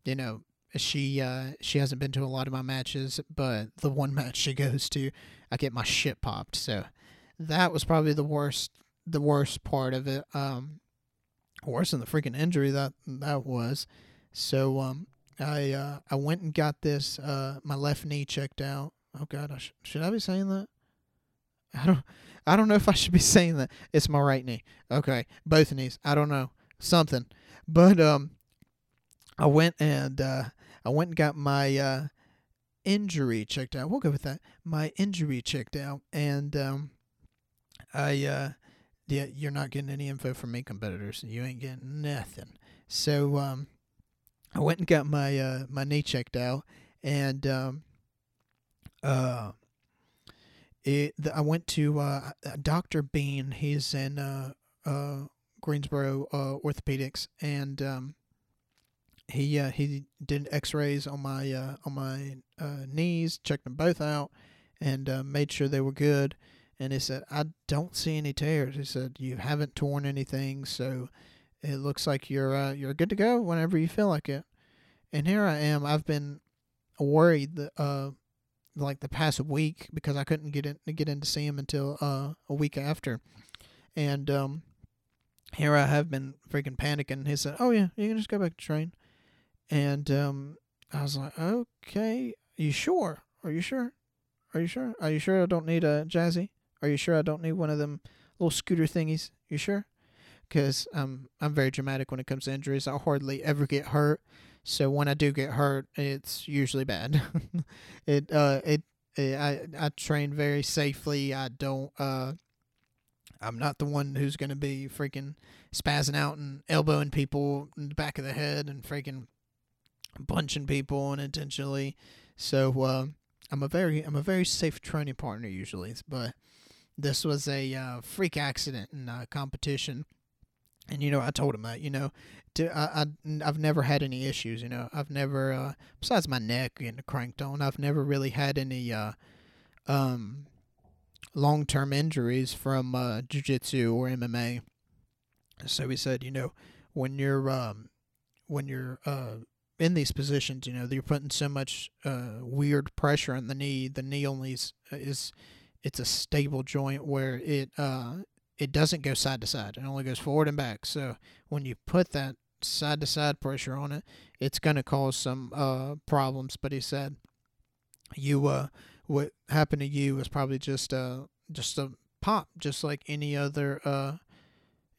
you know, she uh she hasn't been to a lot of my matches, but the one match she goes to, I get my shit popped. So that was probably the worst the worst part of it. Um, worse than the freaking injury that that was. So um, I uh, I went and got this uh, my left knee checked out. Oh God, I sh- should I be saying that? I don't I don't know if I should be saying that. It's my right knee. Okay, both knees. I don't know something, but um, I went and uh, I went and got my uh, injury checked out. We'll go with that. My injury checked out, and um, I uh, yeah, you're not getting any info from me, competitors. You ain't getting nothing. So um, I went and got my uh, my knee checked out, and um, uh, it I went to uh, Doctor Bean. He's in uh, uh, Greensboro uh, Orthopedics, and um, he uh, he did X-rays on my uh, on my uh, knees, checked them both out, and uh, made sure they were good. And he said, "I don't see any tears." He said, "You haven't torn anything, so it looks like you're uh, you're good to go whenever you feel like it." And here I am. I've been worried that, uh, like the past week because I couldn't get in get in to see him until uh, a week after, and um, here I have been freaking panicking. He said, "Oh yeah, you can just go back to train." And um, I was like, okay, you sure? Are you sure? Are you sure? Are you sure I don't need a jazzy? Are you sure I don't need one of them little scooter thingies? You sure? Because um, I'm very dramatic when it comes to injuries. I hardly ever get hurt. So when I do get hurt, it's usually bad. it uh it, it I I train very safely. I don't uh I'm not the one who's gonna be freaking spazzing out and elbowing people in the back of the head and freaking punching people unintentionally. So uh, I'm a very I'm a very safe training partner usually, but this was a uh, freak accident in a competition. And you know, I told him that you know, to, I, I I've never had any issues. You know, I've never uh, besides my neck getting cranked on, I've never really had any uh, um, long term injuries from uh, jiu-jitsu or MMA. So he said, you know, when you're um, when you're uh, in these positions, you know, you're putting so much uh, weird pressure on the knee. The knee only is, is it's a stable joint where it uh, it doesn't go side to side. It only goes forward and back. So when you put that side to side pressure on it, it's going to cause some uh, problems. But he said, you uh, what happened to you was probably just uh just a pop, just like any other uh,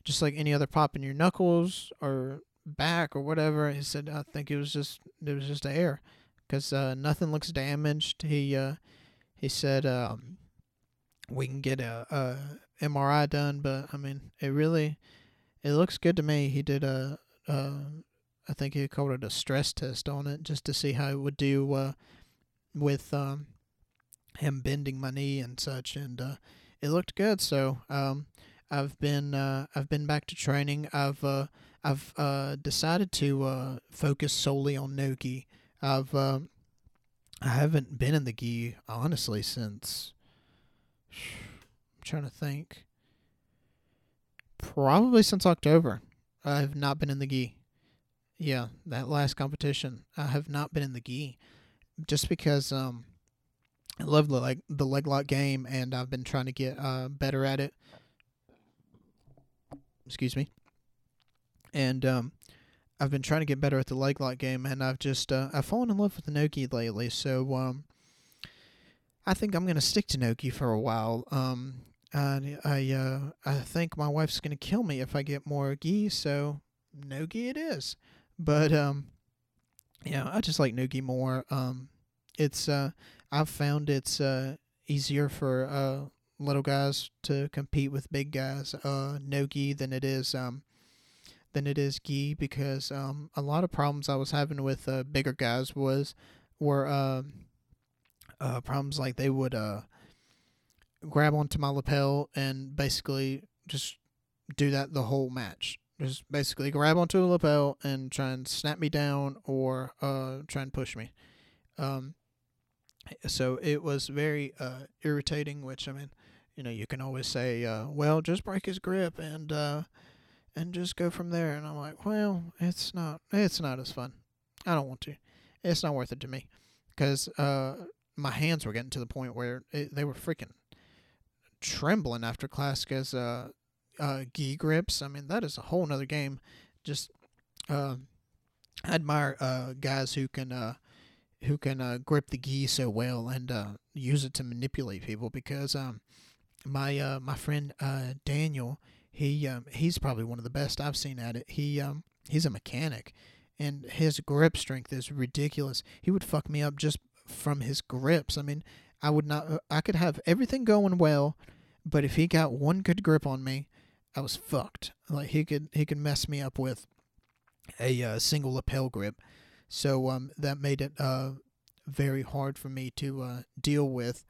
just like any other pop in your knuckles or back or whatever. He said, I think it was just it was just air, because uh, nothing looks damaged. He uh, he said um, we can get a, a MRI done, but I mean it really it looks good to me. He did a, a I think he called it a stress test on it just to see how it would do uh, with um, him bending my knee and such, and uh, it looked good. So um, I've been uh, I've been back to training. I've uh, I've uh, decided to uh, focus solely on no gi. I've uh, I haven't been in the gi honestly since I'm trying to think. Probably since October. I have not been in the gi. Yeah, that last competition, I have not been in the gi, just because um, I love the like the leg lock game, and I've been trying to get uh, better at it. Excuse me and um, I've been trying to get better at the leg lock game, and I've just uh, I've fallen in love with Nogi lately. So um, I think I'm gonna stick to Nogi for a while. Um, I I uh, I think my wife's gonna kill me if I get more gi. So Nogi it is. But um, yeah, I just like Nogi more. Um, it's uh, I've found it's uh easier for uh little guys to compete with big guys uh Nogi than it is um than it is gi because um, a lot of problems I was having with uh, bigger guys was were uh, uh, problems like they would uh, grab onto my lapel and basically just do that the whole match. Just basically grab onto a lapel and try and snap me down or uh, try and push me. Um, so it was very uh, irritating. Which I mean, you know, you can always say, uh, "Well, just break his grip and." And just go from there. And I'm like, well, it's not, it's not as fun. I don't want to. It's not worth it to me because uh, my hands were getting to the point where it, they were freaking trembling after class because uh, uh, gi grips. I mean, that is a whole nother game. Just uh, I admire uh, guys who can uh, who can uh, grip the gi so well and uh, use it to manipulate people because um, my uh, my friend uh, Daniel he um, he's probably one of the best I've seen at it. He um, he's a mechanic, and his grip strength is ridiculous. He would fuck me up just from his grips. I mean, I would not. I could have everything going well, but if he got one good grip on me, I was fucked. Like he could he could mess me up with a uh, single lapel grip. So um, that made it uh, very hard for me to uh, deal with,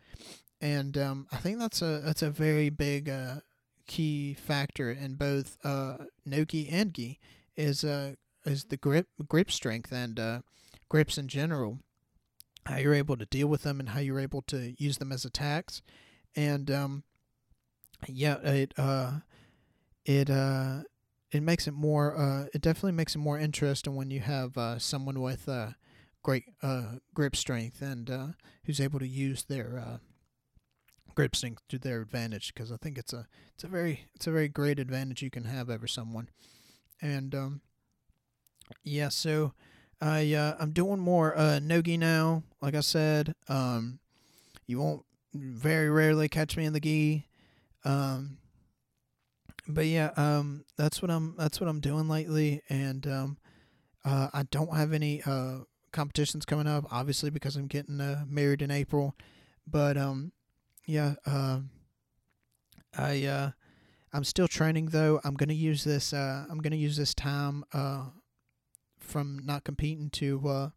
and um, I think that's a that's a very big uh, key factor in both uh, and Gi is uh, is the grip grip strength and uh, grips in general. How you're able to deal with them and how you're able to use them as attacks, and um, yeah, it uh, it uh, it makes it more. Uh, it definitely makes it more interesting when you have uh, someone with uh, great uh, grip strength and uh, who's able to use their uh, grip strength to their advantage. Because I think it's a it's a very it's a very great advantage you can have over someone. And um, yeah, so I uh, I'm doing more uh, nogi now. Like I said, um, you won't very rarely catch me in the gi. Um, but yeah, um, that's what I'm that's what I'm doing lately, and um, uh, I don't have any uh competitions coming up, obviously because I'm getting uh, married in April. But um, yeah, uh, I uh, I'm still training though. I'm gonna use this. Uh, I'm gonna use this time uh, from not competing to uh,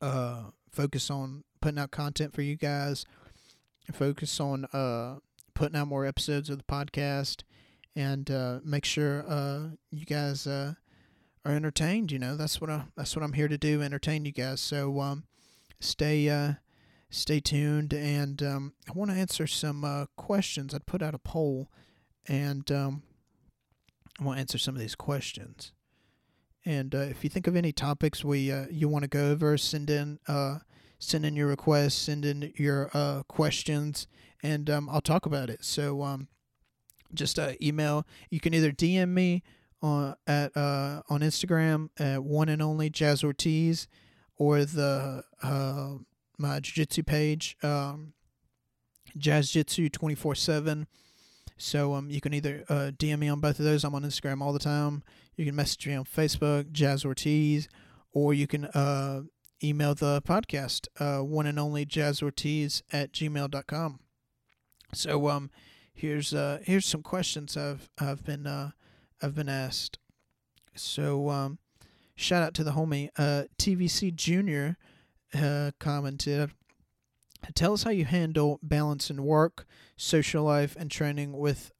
uh, focus on putting out content for you guys. Focus on uh, putting out more episodes of the podcast, and uh, make sure uh, you guys uh, are entertained. You know, that's what I that's what I'm here to do, entertain you guys. So um, stay uh, stay tuned, and um, I want to answer some uh, questions. I'd put out a poll, and um, I want to answer some of these questions. And uh, if you think of any topics we uh, you want to go over, send in uh, send in your requests, send in your uh, questions, and um, I'll talk about it. So um, just uh, email. You can either DM me on at on Instagram at one and only Jazz Ortiz, or the my jiu-jitsu page, um, Jazz Jitsu twenty four seven. So um, you can either uh, DM me on both of those. I'm on Instagram all the time. You can message me on Facebook, Jazz Ortiz, or you can uh, email the podcast, uh, one and only Jazz Ortiz at gmail.com. So um, here's uh, here's some questions I've I've been uh, I've been asked. So, um, shout out to the homie uh, TVC Junior uh, commented. Tell us how you handle balancing work, social life, and training with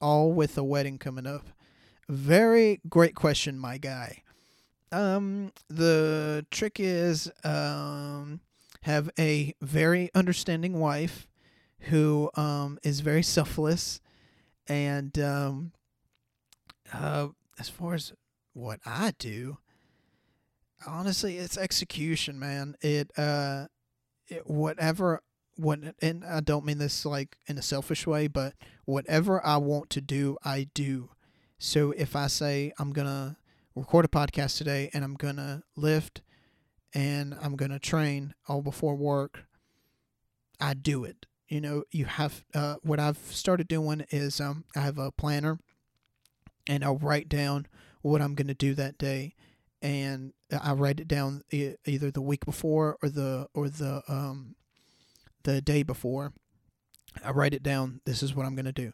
all with a wedding coming up. Very great question, my guy. Um, the trick is um, have a very understanding wife who um, is very selfless and um, uh, as far as what I do, honestly, it's execution, man. It uh, it, whatever what, and I don't mean this like in a selfish way, but whatever I want to do, I do. So if I say I'm gonna record a podcast today and I'm gonna lift and I'm gonna train all before work, I do it. You know, you have uh, what I've started doing is um, I have a planner and I'll write down what I'm to do that day, and I write it down either the week before or the or the um the day before. I write it down. This is what I'm going to do,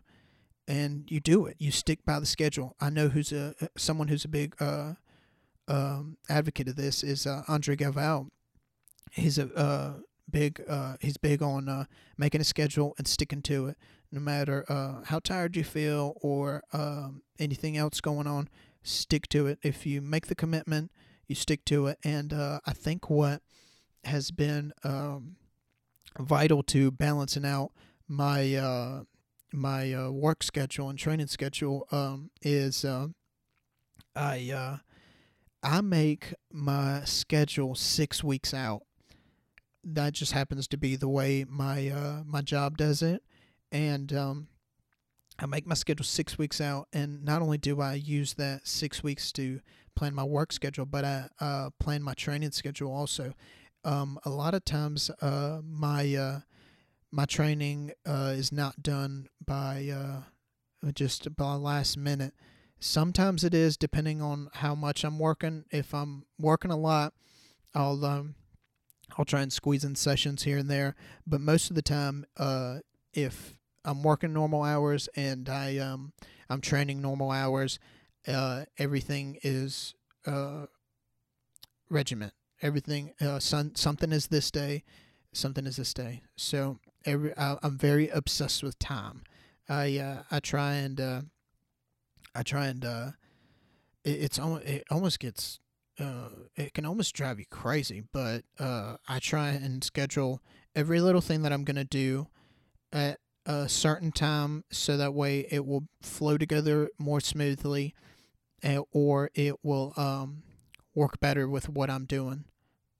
and you do it. You stick by the schedule. I know who's a someone who's a big uh, um, advocate of this is uh, Andre Galvao. He's a uh, big uh, he's big on uh, making a schedule and sticking to it no matter uh, how tired you feel or um, anything else going on stick to it. If you make the commitment you stick to it. And uh, i think what has been um, vital to balancing out my uh, my uh, work schedule and training schedule um, is uh, i I make my schedule six weeks out. That just happens to be the way my uh, my job does it, and um, I make my schedule six weeks out. And not only do I use that six weeks to plan my work schedule, but I uh, plan my training schedule also. Um, a lot of times, uh, my uh, my training uh, is not done by uh, just by last minute. Sometimes it is depending on how much I'm working. If I'm working a lot, I'll um, I'll try and squeeze in sessions here and there. But most of the time, uh, if I'm working normal hours and I um I'm training normal hours, uh, everything is uh regiment. Everything uh some, something is this day, something is this day. So every I, I'm very obsessed with time. I uh, I try and uh, I try and uh, it, it's almost it almost gets uh, it can almost drive you crazy. But uh, I try and schedule every little thing that I'm gonna do at a certain time, so that way it will flow together more smoothly, eh, or it will um, work better with what I'm doing.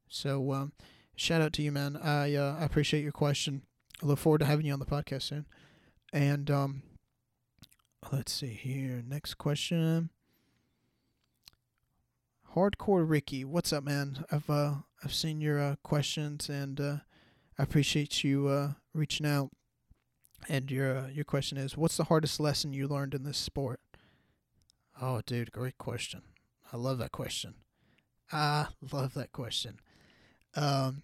So um, shout out to you, man. I uh, I appreciate your question. I look forward to having you on the podcast soon. And um, let's see here. Next question. Hardcore Ricky, what's up, man? I've uh I've seen your uh, questions and uh, I appreciate you uh, reaching out. And your uh, your question is, what's the hardest lesson you learned in this sport? Oh, dude, great question. I love that question. I love that question. Um,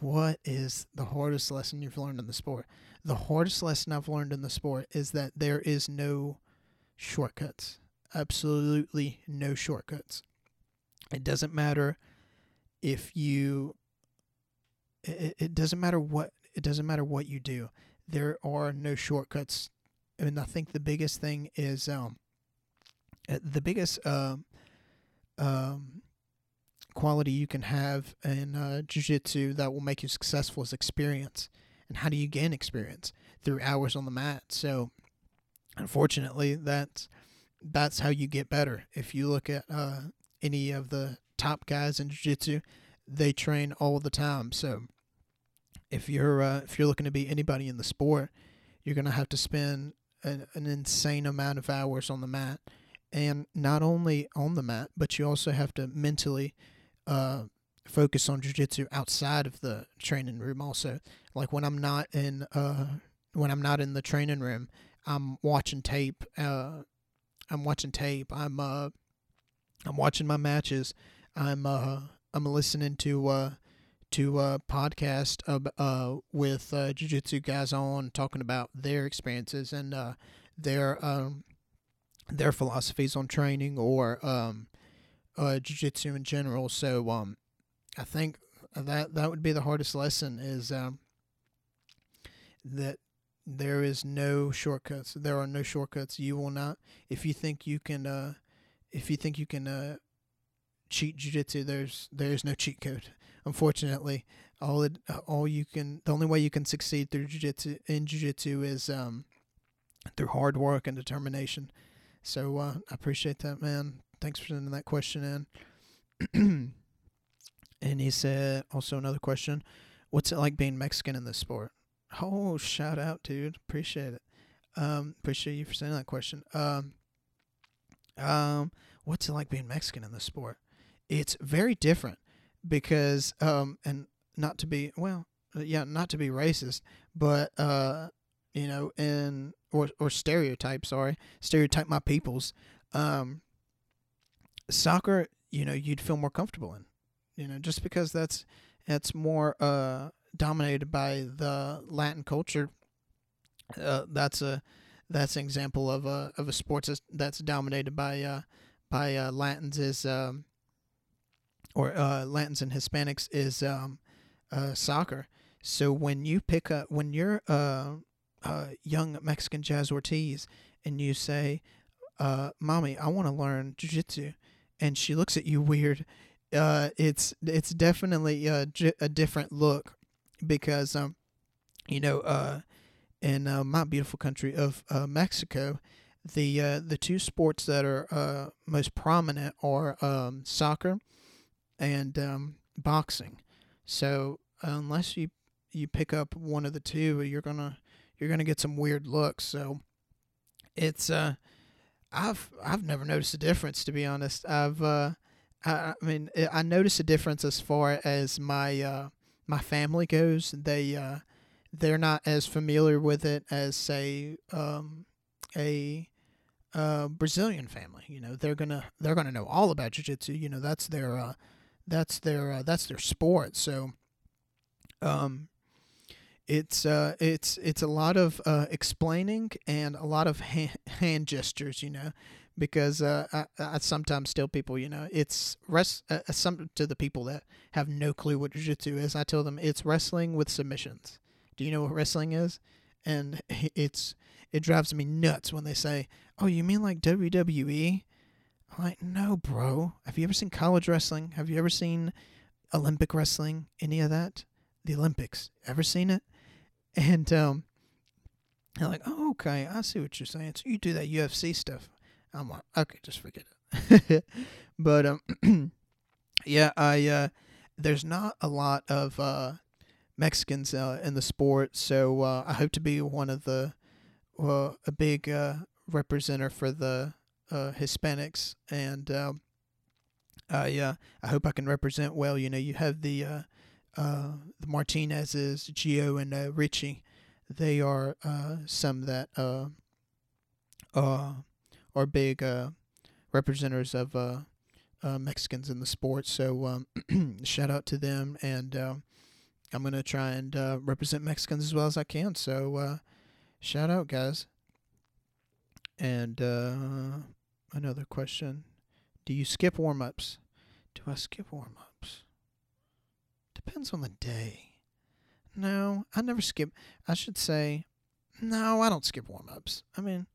what is the hardest lesson you've learned in the sport? The hardest lesson I've learned in the sport is that there is no shortcuts. Absolutely no shortcuts. It doesn't matter if you it, it doesn't matter what it doesn't matter what you do. There are no shortcuts. And I think the biggest thing is um uh, the biggest um um quality you can have in uh, jiu-jitsu that will make you successful is experience. And how do you gain experience? Through hours on the mat. So unfortunately that's that's how you get better. If you look at uh, any of the top guys in jiu-jitsu they train all the time. So if you're uh, if you're looking to be anybody in the sport you're to have to spend an, an insane amount of hours on the mat and not only on the mat but you also have to mentally uh, focus on jujitsu outside of the training room. Also, like when I'm not in uh, when I'm not in the training room, I'm watching tape. Uh, I'm watching tape. I'm uh, I'm watching my matches. I'm uh, I'm listening to uh, to a podcast uh, uh, with uh, jiu-jitsu guys on talking about their experiences and uh, their um, their philosophies on training or um, uh, jiu-jitsu in general. So um, I think that that would be the hardest lesson is um, that there is no shortcuts. There are no shortcuts. You will not if you think you can uh, if you think you can uh, cheat jiu-jitsu, there's there's no cheat code. Unfortunately, all it, all you can the only way you can succeed through jiu-jitsu in jiu-jitsu is um, through hard work and determination. So uh, I appreciate that, man. Thanks for sending that question in. and he said also another question: What's it like being Mexican in this sport? Oh, shout out, dude! Appreciate it. Um, appreciate you for sending that question. Um, um, what's it like being Mexican in this sport? It's very different because um, and not to be well, uh, yeah, not to be racist, but uh, you know, and or or stereotype, sorry, stereotype my peoples. Um, soccer, you know, you'd feel more comfortable in. You know, just because that's that's more uh, dominated by the Latin culture. Uh, that's a that's an example of a of a sport that's, that's dominated by uh, by uh, Latins is um, or uh, Latins and Hispanics is um, uh, soccer. So when you pick up when you're a young Mexican Jazz Ortiz and you say, uh, "Mommy, I want to learn jiu-jitsu," and she looks at you weird, uh, it's it's definitely a, a different look because um, you know, uh, in uh, my beautiful country of uh, Mexico, the uh, the two sports that are uh, most prominent are um, soccer and um, boxing. So unless you you pick up one of the two, you're gonna you're gonna get some weird looks. So it's uh I've I've never noticed a difference to be honest. I've uh, I, I mean I notice a difference as far as my uh, my family goes. They uh, they're not as familiar with it as say um, a uh, Brazilian family. You know, they're gonna they're gonna know all about jiu-jitsu. You know, that's their uh, that's their uh, that's their sport. So, um, it's uh, it's it's a lot of uh, explaining and a lot of hand, hand gestures. You know, because uh, I, I sometimes tell people, you know, it's rest uh, some to the people that have no clue what jiu-jitsu is. I tell them it's wrestling with submissions. Do you know what wrestling is? And it's it drives me nuts when they say, "Oh, you mean like WWE?" I'm like, "No, bro. Have you ever seen college wrestling? Have you ever seen Olympic wrestling? Any of that? The Olympics? Ever seen it?" And um, they're like, "Oh, okay. I see what you're saying. So you do that UFC stuff." I'm like, okay, just forget it. but um, yeah, I uh, there's not a lot of uh, Mexicans uh, in the sport, so uh, I hope to be one of the a big uh, representative for the uh, Hispanics, and um, I uh, I hope I can represent well. You know, you have the uh, uh, the Martinez's, Gio, and uh, Richie. They are uh, some that uh, uh, are big uh, representatives of uh, uh, Mexicans in the sport. So um, shout out to them, and uh, I'm gonna try and uh, represent Mexicans as well as I can. So uh, shout out, guys. And uh, another question: Do you skip warm ups? Do I skip warm ups? Depends on the day. No, I never skip. I should say, no, I don't skip warm ups. I mean,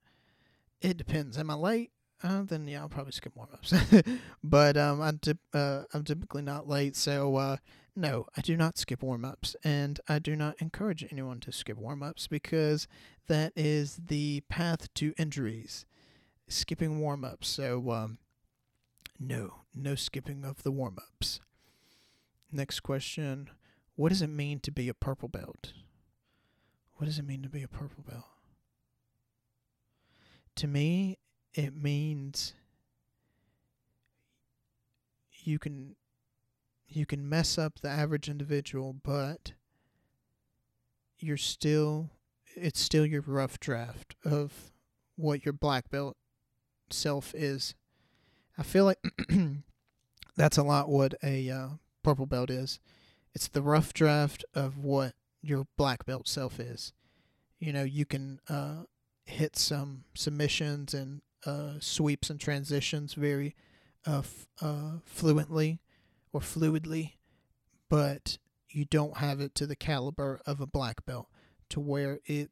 it depends. Am I late? Uh, then yeah, I'll probably skip warm ups. but um, I'm uh, I'm typically not late, so uh, no, I do not skip warm ups, and I do not encourage anyone to skip warm ups because that is the path to injuries. Skipping warm ups. So um, no, no skipping of the warm ups. Next question: What does it mean to be a purple belt? What does it mean to be a purple belt? to me, it means you can you can mess up the average individual, but you're still it's still your rough draft of what your black belt self is. I feel like that's a lot what a uh, purple belt is. It's the rough draft of what your black belt self is. You know, you can uh, hit some submissions and uh, sweeps and transitions very uh, f- uh, fluently or fluidly, but you don't have it to the caliber of a black belt to where it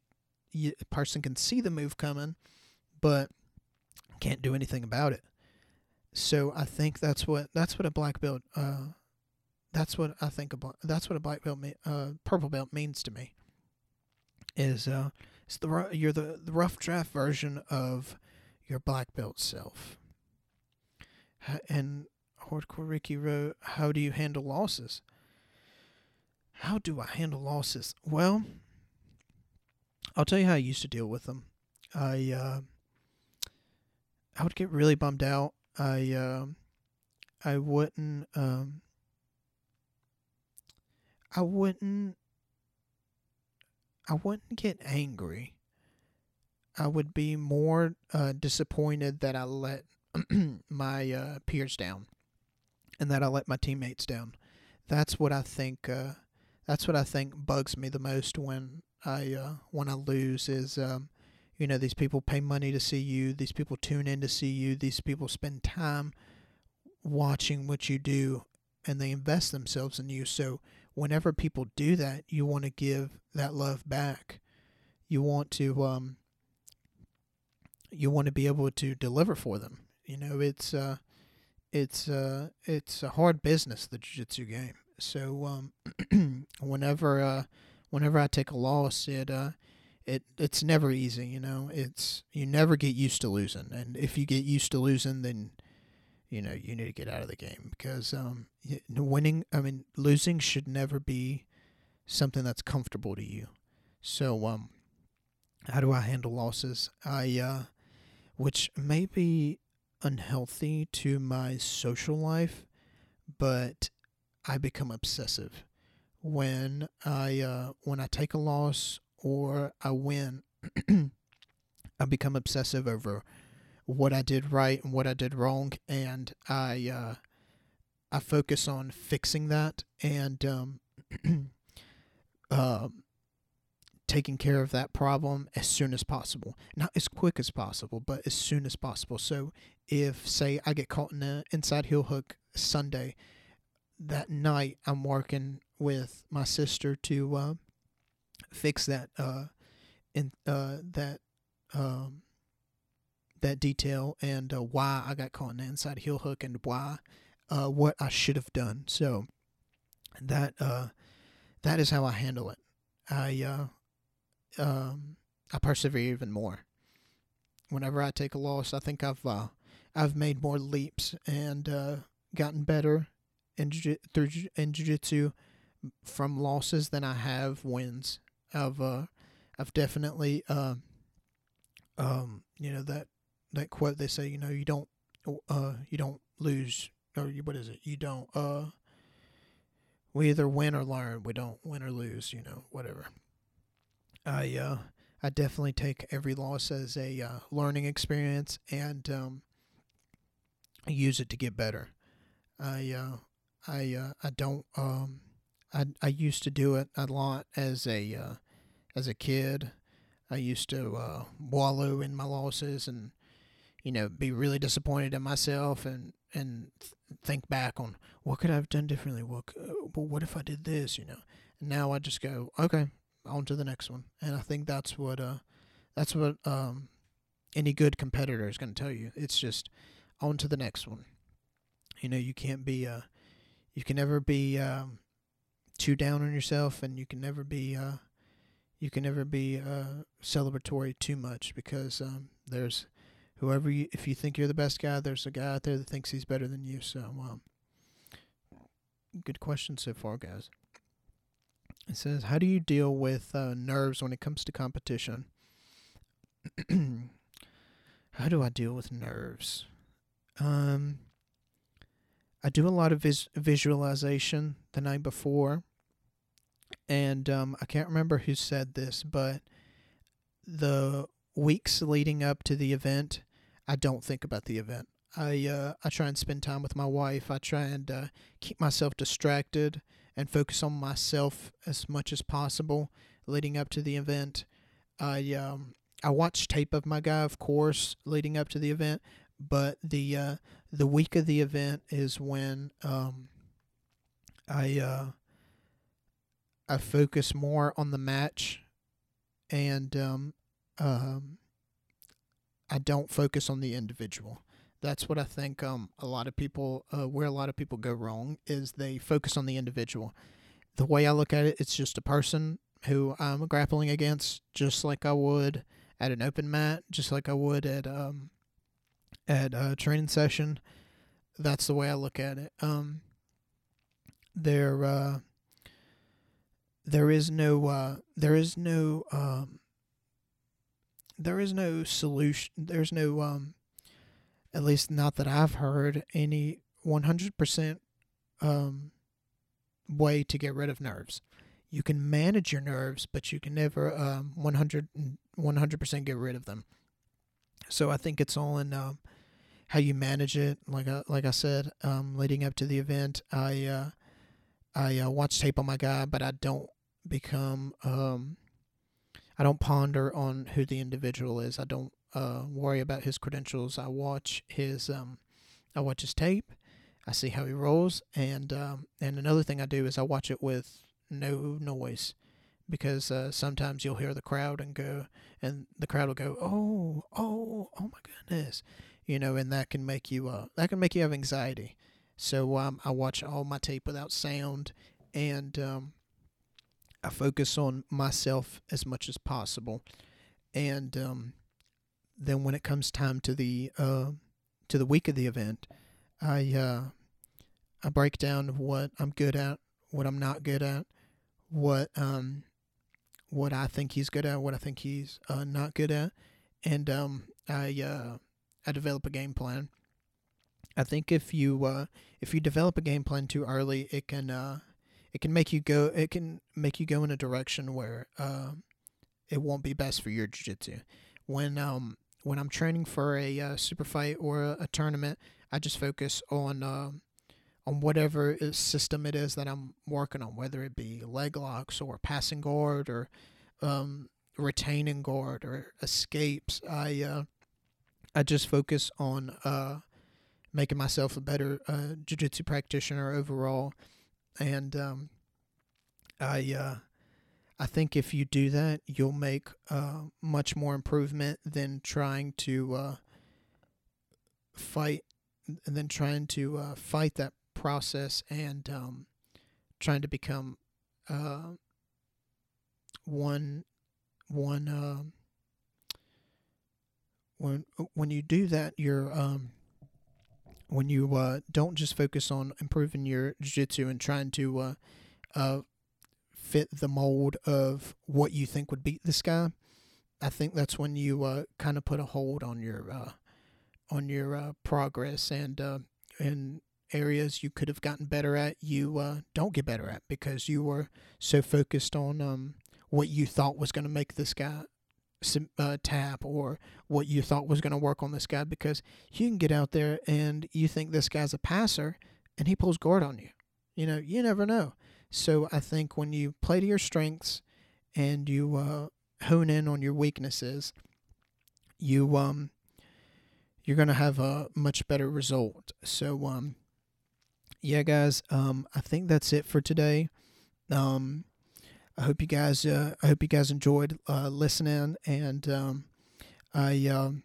a person can see the move coming, but can't do anything about it. So I think that's what that's what a black belt uh, that's what I think about that's what a black belt uh, purple belt means to me is uh it's the you're the, the rough draft version of your black belt self. And Hardcore Ricky wrote, "How do you handle losses?" How do I handle losses? Well, I'll tell you how I used to deal with them. I uh, I would get really bummed out. I uh, I wouldn't um, I wouldn't I wouldn't get angry. I would be more uh, disappointed that I let my uh, peers down and that I let my teammates down. That's what I think. Uh, that's what I think bugs me the most when I uh, when I lose is um, you know these people pay money to see you. These people tune in to see you. These people spend time watching what you do and they invest themselves in you. So whenever people do that, you want to give that love back. You want to um you want to be able to deliver for them. You know, it's uh it's uh it's a hard business the jiu-jitsu game. So um whenever uh whenever I take a loss, it uh it it's never easy, you know. It's you never get used to losing. And if you get used to losing, then you know you need to get out of the game because um, winning i mean losing should never be something that's comfortable to you so um how do i handle losses i uh which may be unhealthy to my social life but i become obsessive when i uh when i take a loss or i win i become obsessive over what I did right and what I did wrong, and I uh, I focus on fixing that and um, uh, taking care of that problem as soon as possible. Not as quick as possible, but as soon as possible. So if say I get caught in an inside heel hook Sunday, that night I'm working with my sister to uh, fix that uh, in uh, that um, that detail and uh, why I got caught in the inside heel hook and why uh, what I should have done. So that uh, that is how I handle it. I uh, um, I persevere even more. Whenever I take a loss, I think I've uh, I've made more leaps and uh, gotten better in jiu- through in jiu-jitsu from losses than I have wins. I've uh, I've definitely uh, um, you know that that quote they say you know you don't uh, you don't lose or you- what is it? You don't uh we either win or learn we don't win or lose you know whatever. I uh I definitely take every loss as a uh, learning experience and um use it to get better. I uh I uh I don't um I I used to do it a lot as a uh as a kid. I used to uh wallow in my losses and you know be really disappointed in myself and and th- think back on what could I have done differently? What well, what if I did this? You know? And now I just go okay on to the next one. And I think that's what uh that's what um any good competitor is going to tell you. It's just on to the next one. You know you can't be uh you can never be um too down on yourself and you can never be uh you can never be uh celebratory too much because um there's whoever you if you think you're the best guy there's a guy out there that thinks he's better than you. So um good question so far guys. It says how do you deal with uh, nerves when it comes to competition? How do i deal with nerves? Um i do a lot of vis- visualization the night before and um, i can't remember who said this but the weeks leading up to the event I don't think about the event. I uh, I try and spend time with my wife. I try and uh, keep myself distracted and focus on myself as much as possible leading up to the event. I um I watch tape of my guy, of course, leading up to the event, but the uh, the week of the event is when um I uh I focus more on the match and um um I don't focus on the individual. That's what I think um, a lot of people, uh, where a lot of people go wrong, is they focus on the individual. The way I look at it, it's just a person who I'm grappling against, just like I would at an open mat, just like I would at um, at a training session. That's the way I look at it. Um, there, uh, there is no, uh, there is no. Um, there is no solution. There's no, um, at least not that I've heard, any 100% um, way to get rid of nerves. You can manage your nerves, but you can never um, 100 100% get rid of them. So I think it's all in um, how you manage it. Like I, like I said, um, leading up to the event, I uh, I uh, watch tape on my guy, but I don't become um, I don't ponder on who the individual is. I don't uh, worry about his credentials. I watch his um, I watch his tape. I see how he rolls, and um, and another thing I do is I watch it with no noise, because uh, sometimes you'll hear the crowd and go, and the crowd will go, oh, oh, oh my goodness, you know, and that can make you uh, that can make you have anxiety. So um, I watch all my tape without sound, and um, I focus on myself as much as possible, and um, then when it comes time to the uh, to the week of the event, I uh, I break down what I'm good at, what I'm not good at, what um what I think he's good at, what I think he's uh, not good at, and um I uh, I develop a game plan. I think if you uh, if you develop a game plan too early, it can uh, it can make you go it can make you go in a direction where uh, it won't be best for your jiu-jitsu. When um when I'm training for a uh, super fight or a, a, tournament, I just focus on uh, on whatever system it is that I'm working on, whether it be leg locks or passing guard or um, retaining guard or escapes. I uh, I just focus on uh, making myself a better uh, jiu-jitsu practitioner overall, and um, I uh, I think if you do that, you'll make uh, much more improvement than trying to uh, fight, and then trying to uh, fight that process and um, trying to become uh, one one uh, when when you do that, you're um, when you uh, don't just focus on improving your jiu-jitsu and trying to uh, uh, fit the mold of what you think would beat this guy, I think that's when you uh, kind of put a hold on your uh, on your uh, progress and in areas you could have gotten better at, you don't get better at because you were so focused on um, what you thought was going to make this guy uh, tap or what you thought was going to work on this guy because you can get out there and you think this guy's a passer and he pulls guard on you. You know, you never know. So I think when you play to your strengths and you uh, hone in on your weaknesses, you um you're gonna have a much better result. So um yeah, guys, um I think that's it for today. Um I hope you guys uh, I hope you guys enjoyed uh, listening and um I um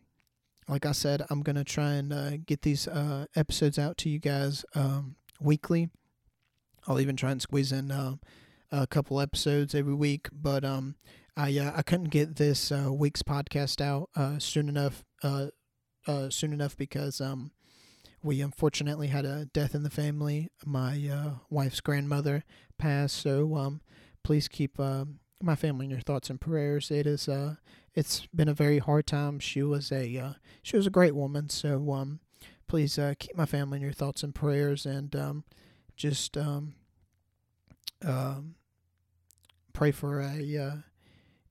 like I said, I'm gonna try and uh, get these uh, episodes out to you guys um, weekly. I'll even try and squeeze in uh, a couple episodes every week, but um, I uh, I couldn't get this week's podcast out soon enough soon enough because um, we unfortunately had a death in the family. My wife's grandmother passed, so um, please keep uh, my family in your thoughts and prayers. It is uh, it's been a very hard time. She was a uh, she was a great woman, so um, please uh, keep my family in your thoughts and prayers, and um, just um, um, pray for a uh,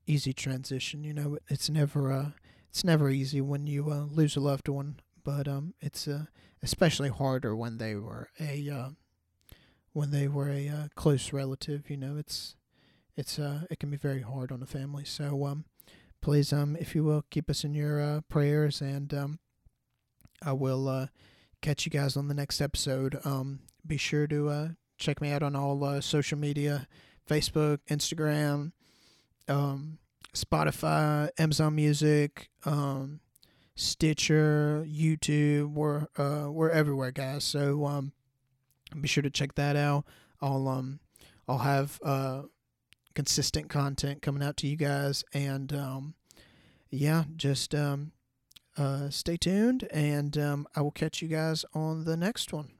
easy transition. You know, it's never uh, it's never easy when you uh, lose a loved one, but um, it's uh, especially harder when they were a uh, when they were a uh, close relative. You know, it's it's uh, it can be very hard on the family. So um, please um, if you will, keep us in your uh, prayers, and um, I will uh, catch you guys on the next episode. Um, be sure to uh, check me out on all uh, social media Facebook, Instagram, um, Spotify, Amazon Music, um, Stitcher, YouTube. We're, uh, we're everywhere, guys. So um, be sure to check that out. I'll, um, I'll have uh, consistent content coming out to you guys. And um, yeah, just um, uh, stay tuned. And um, I will catch you guys on the next one.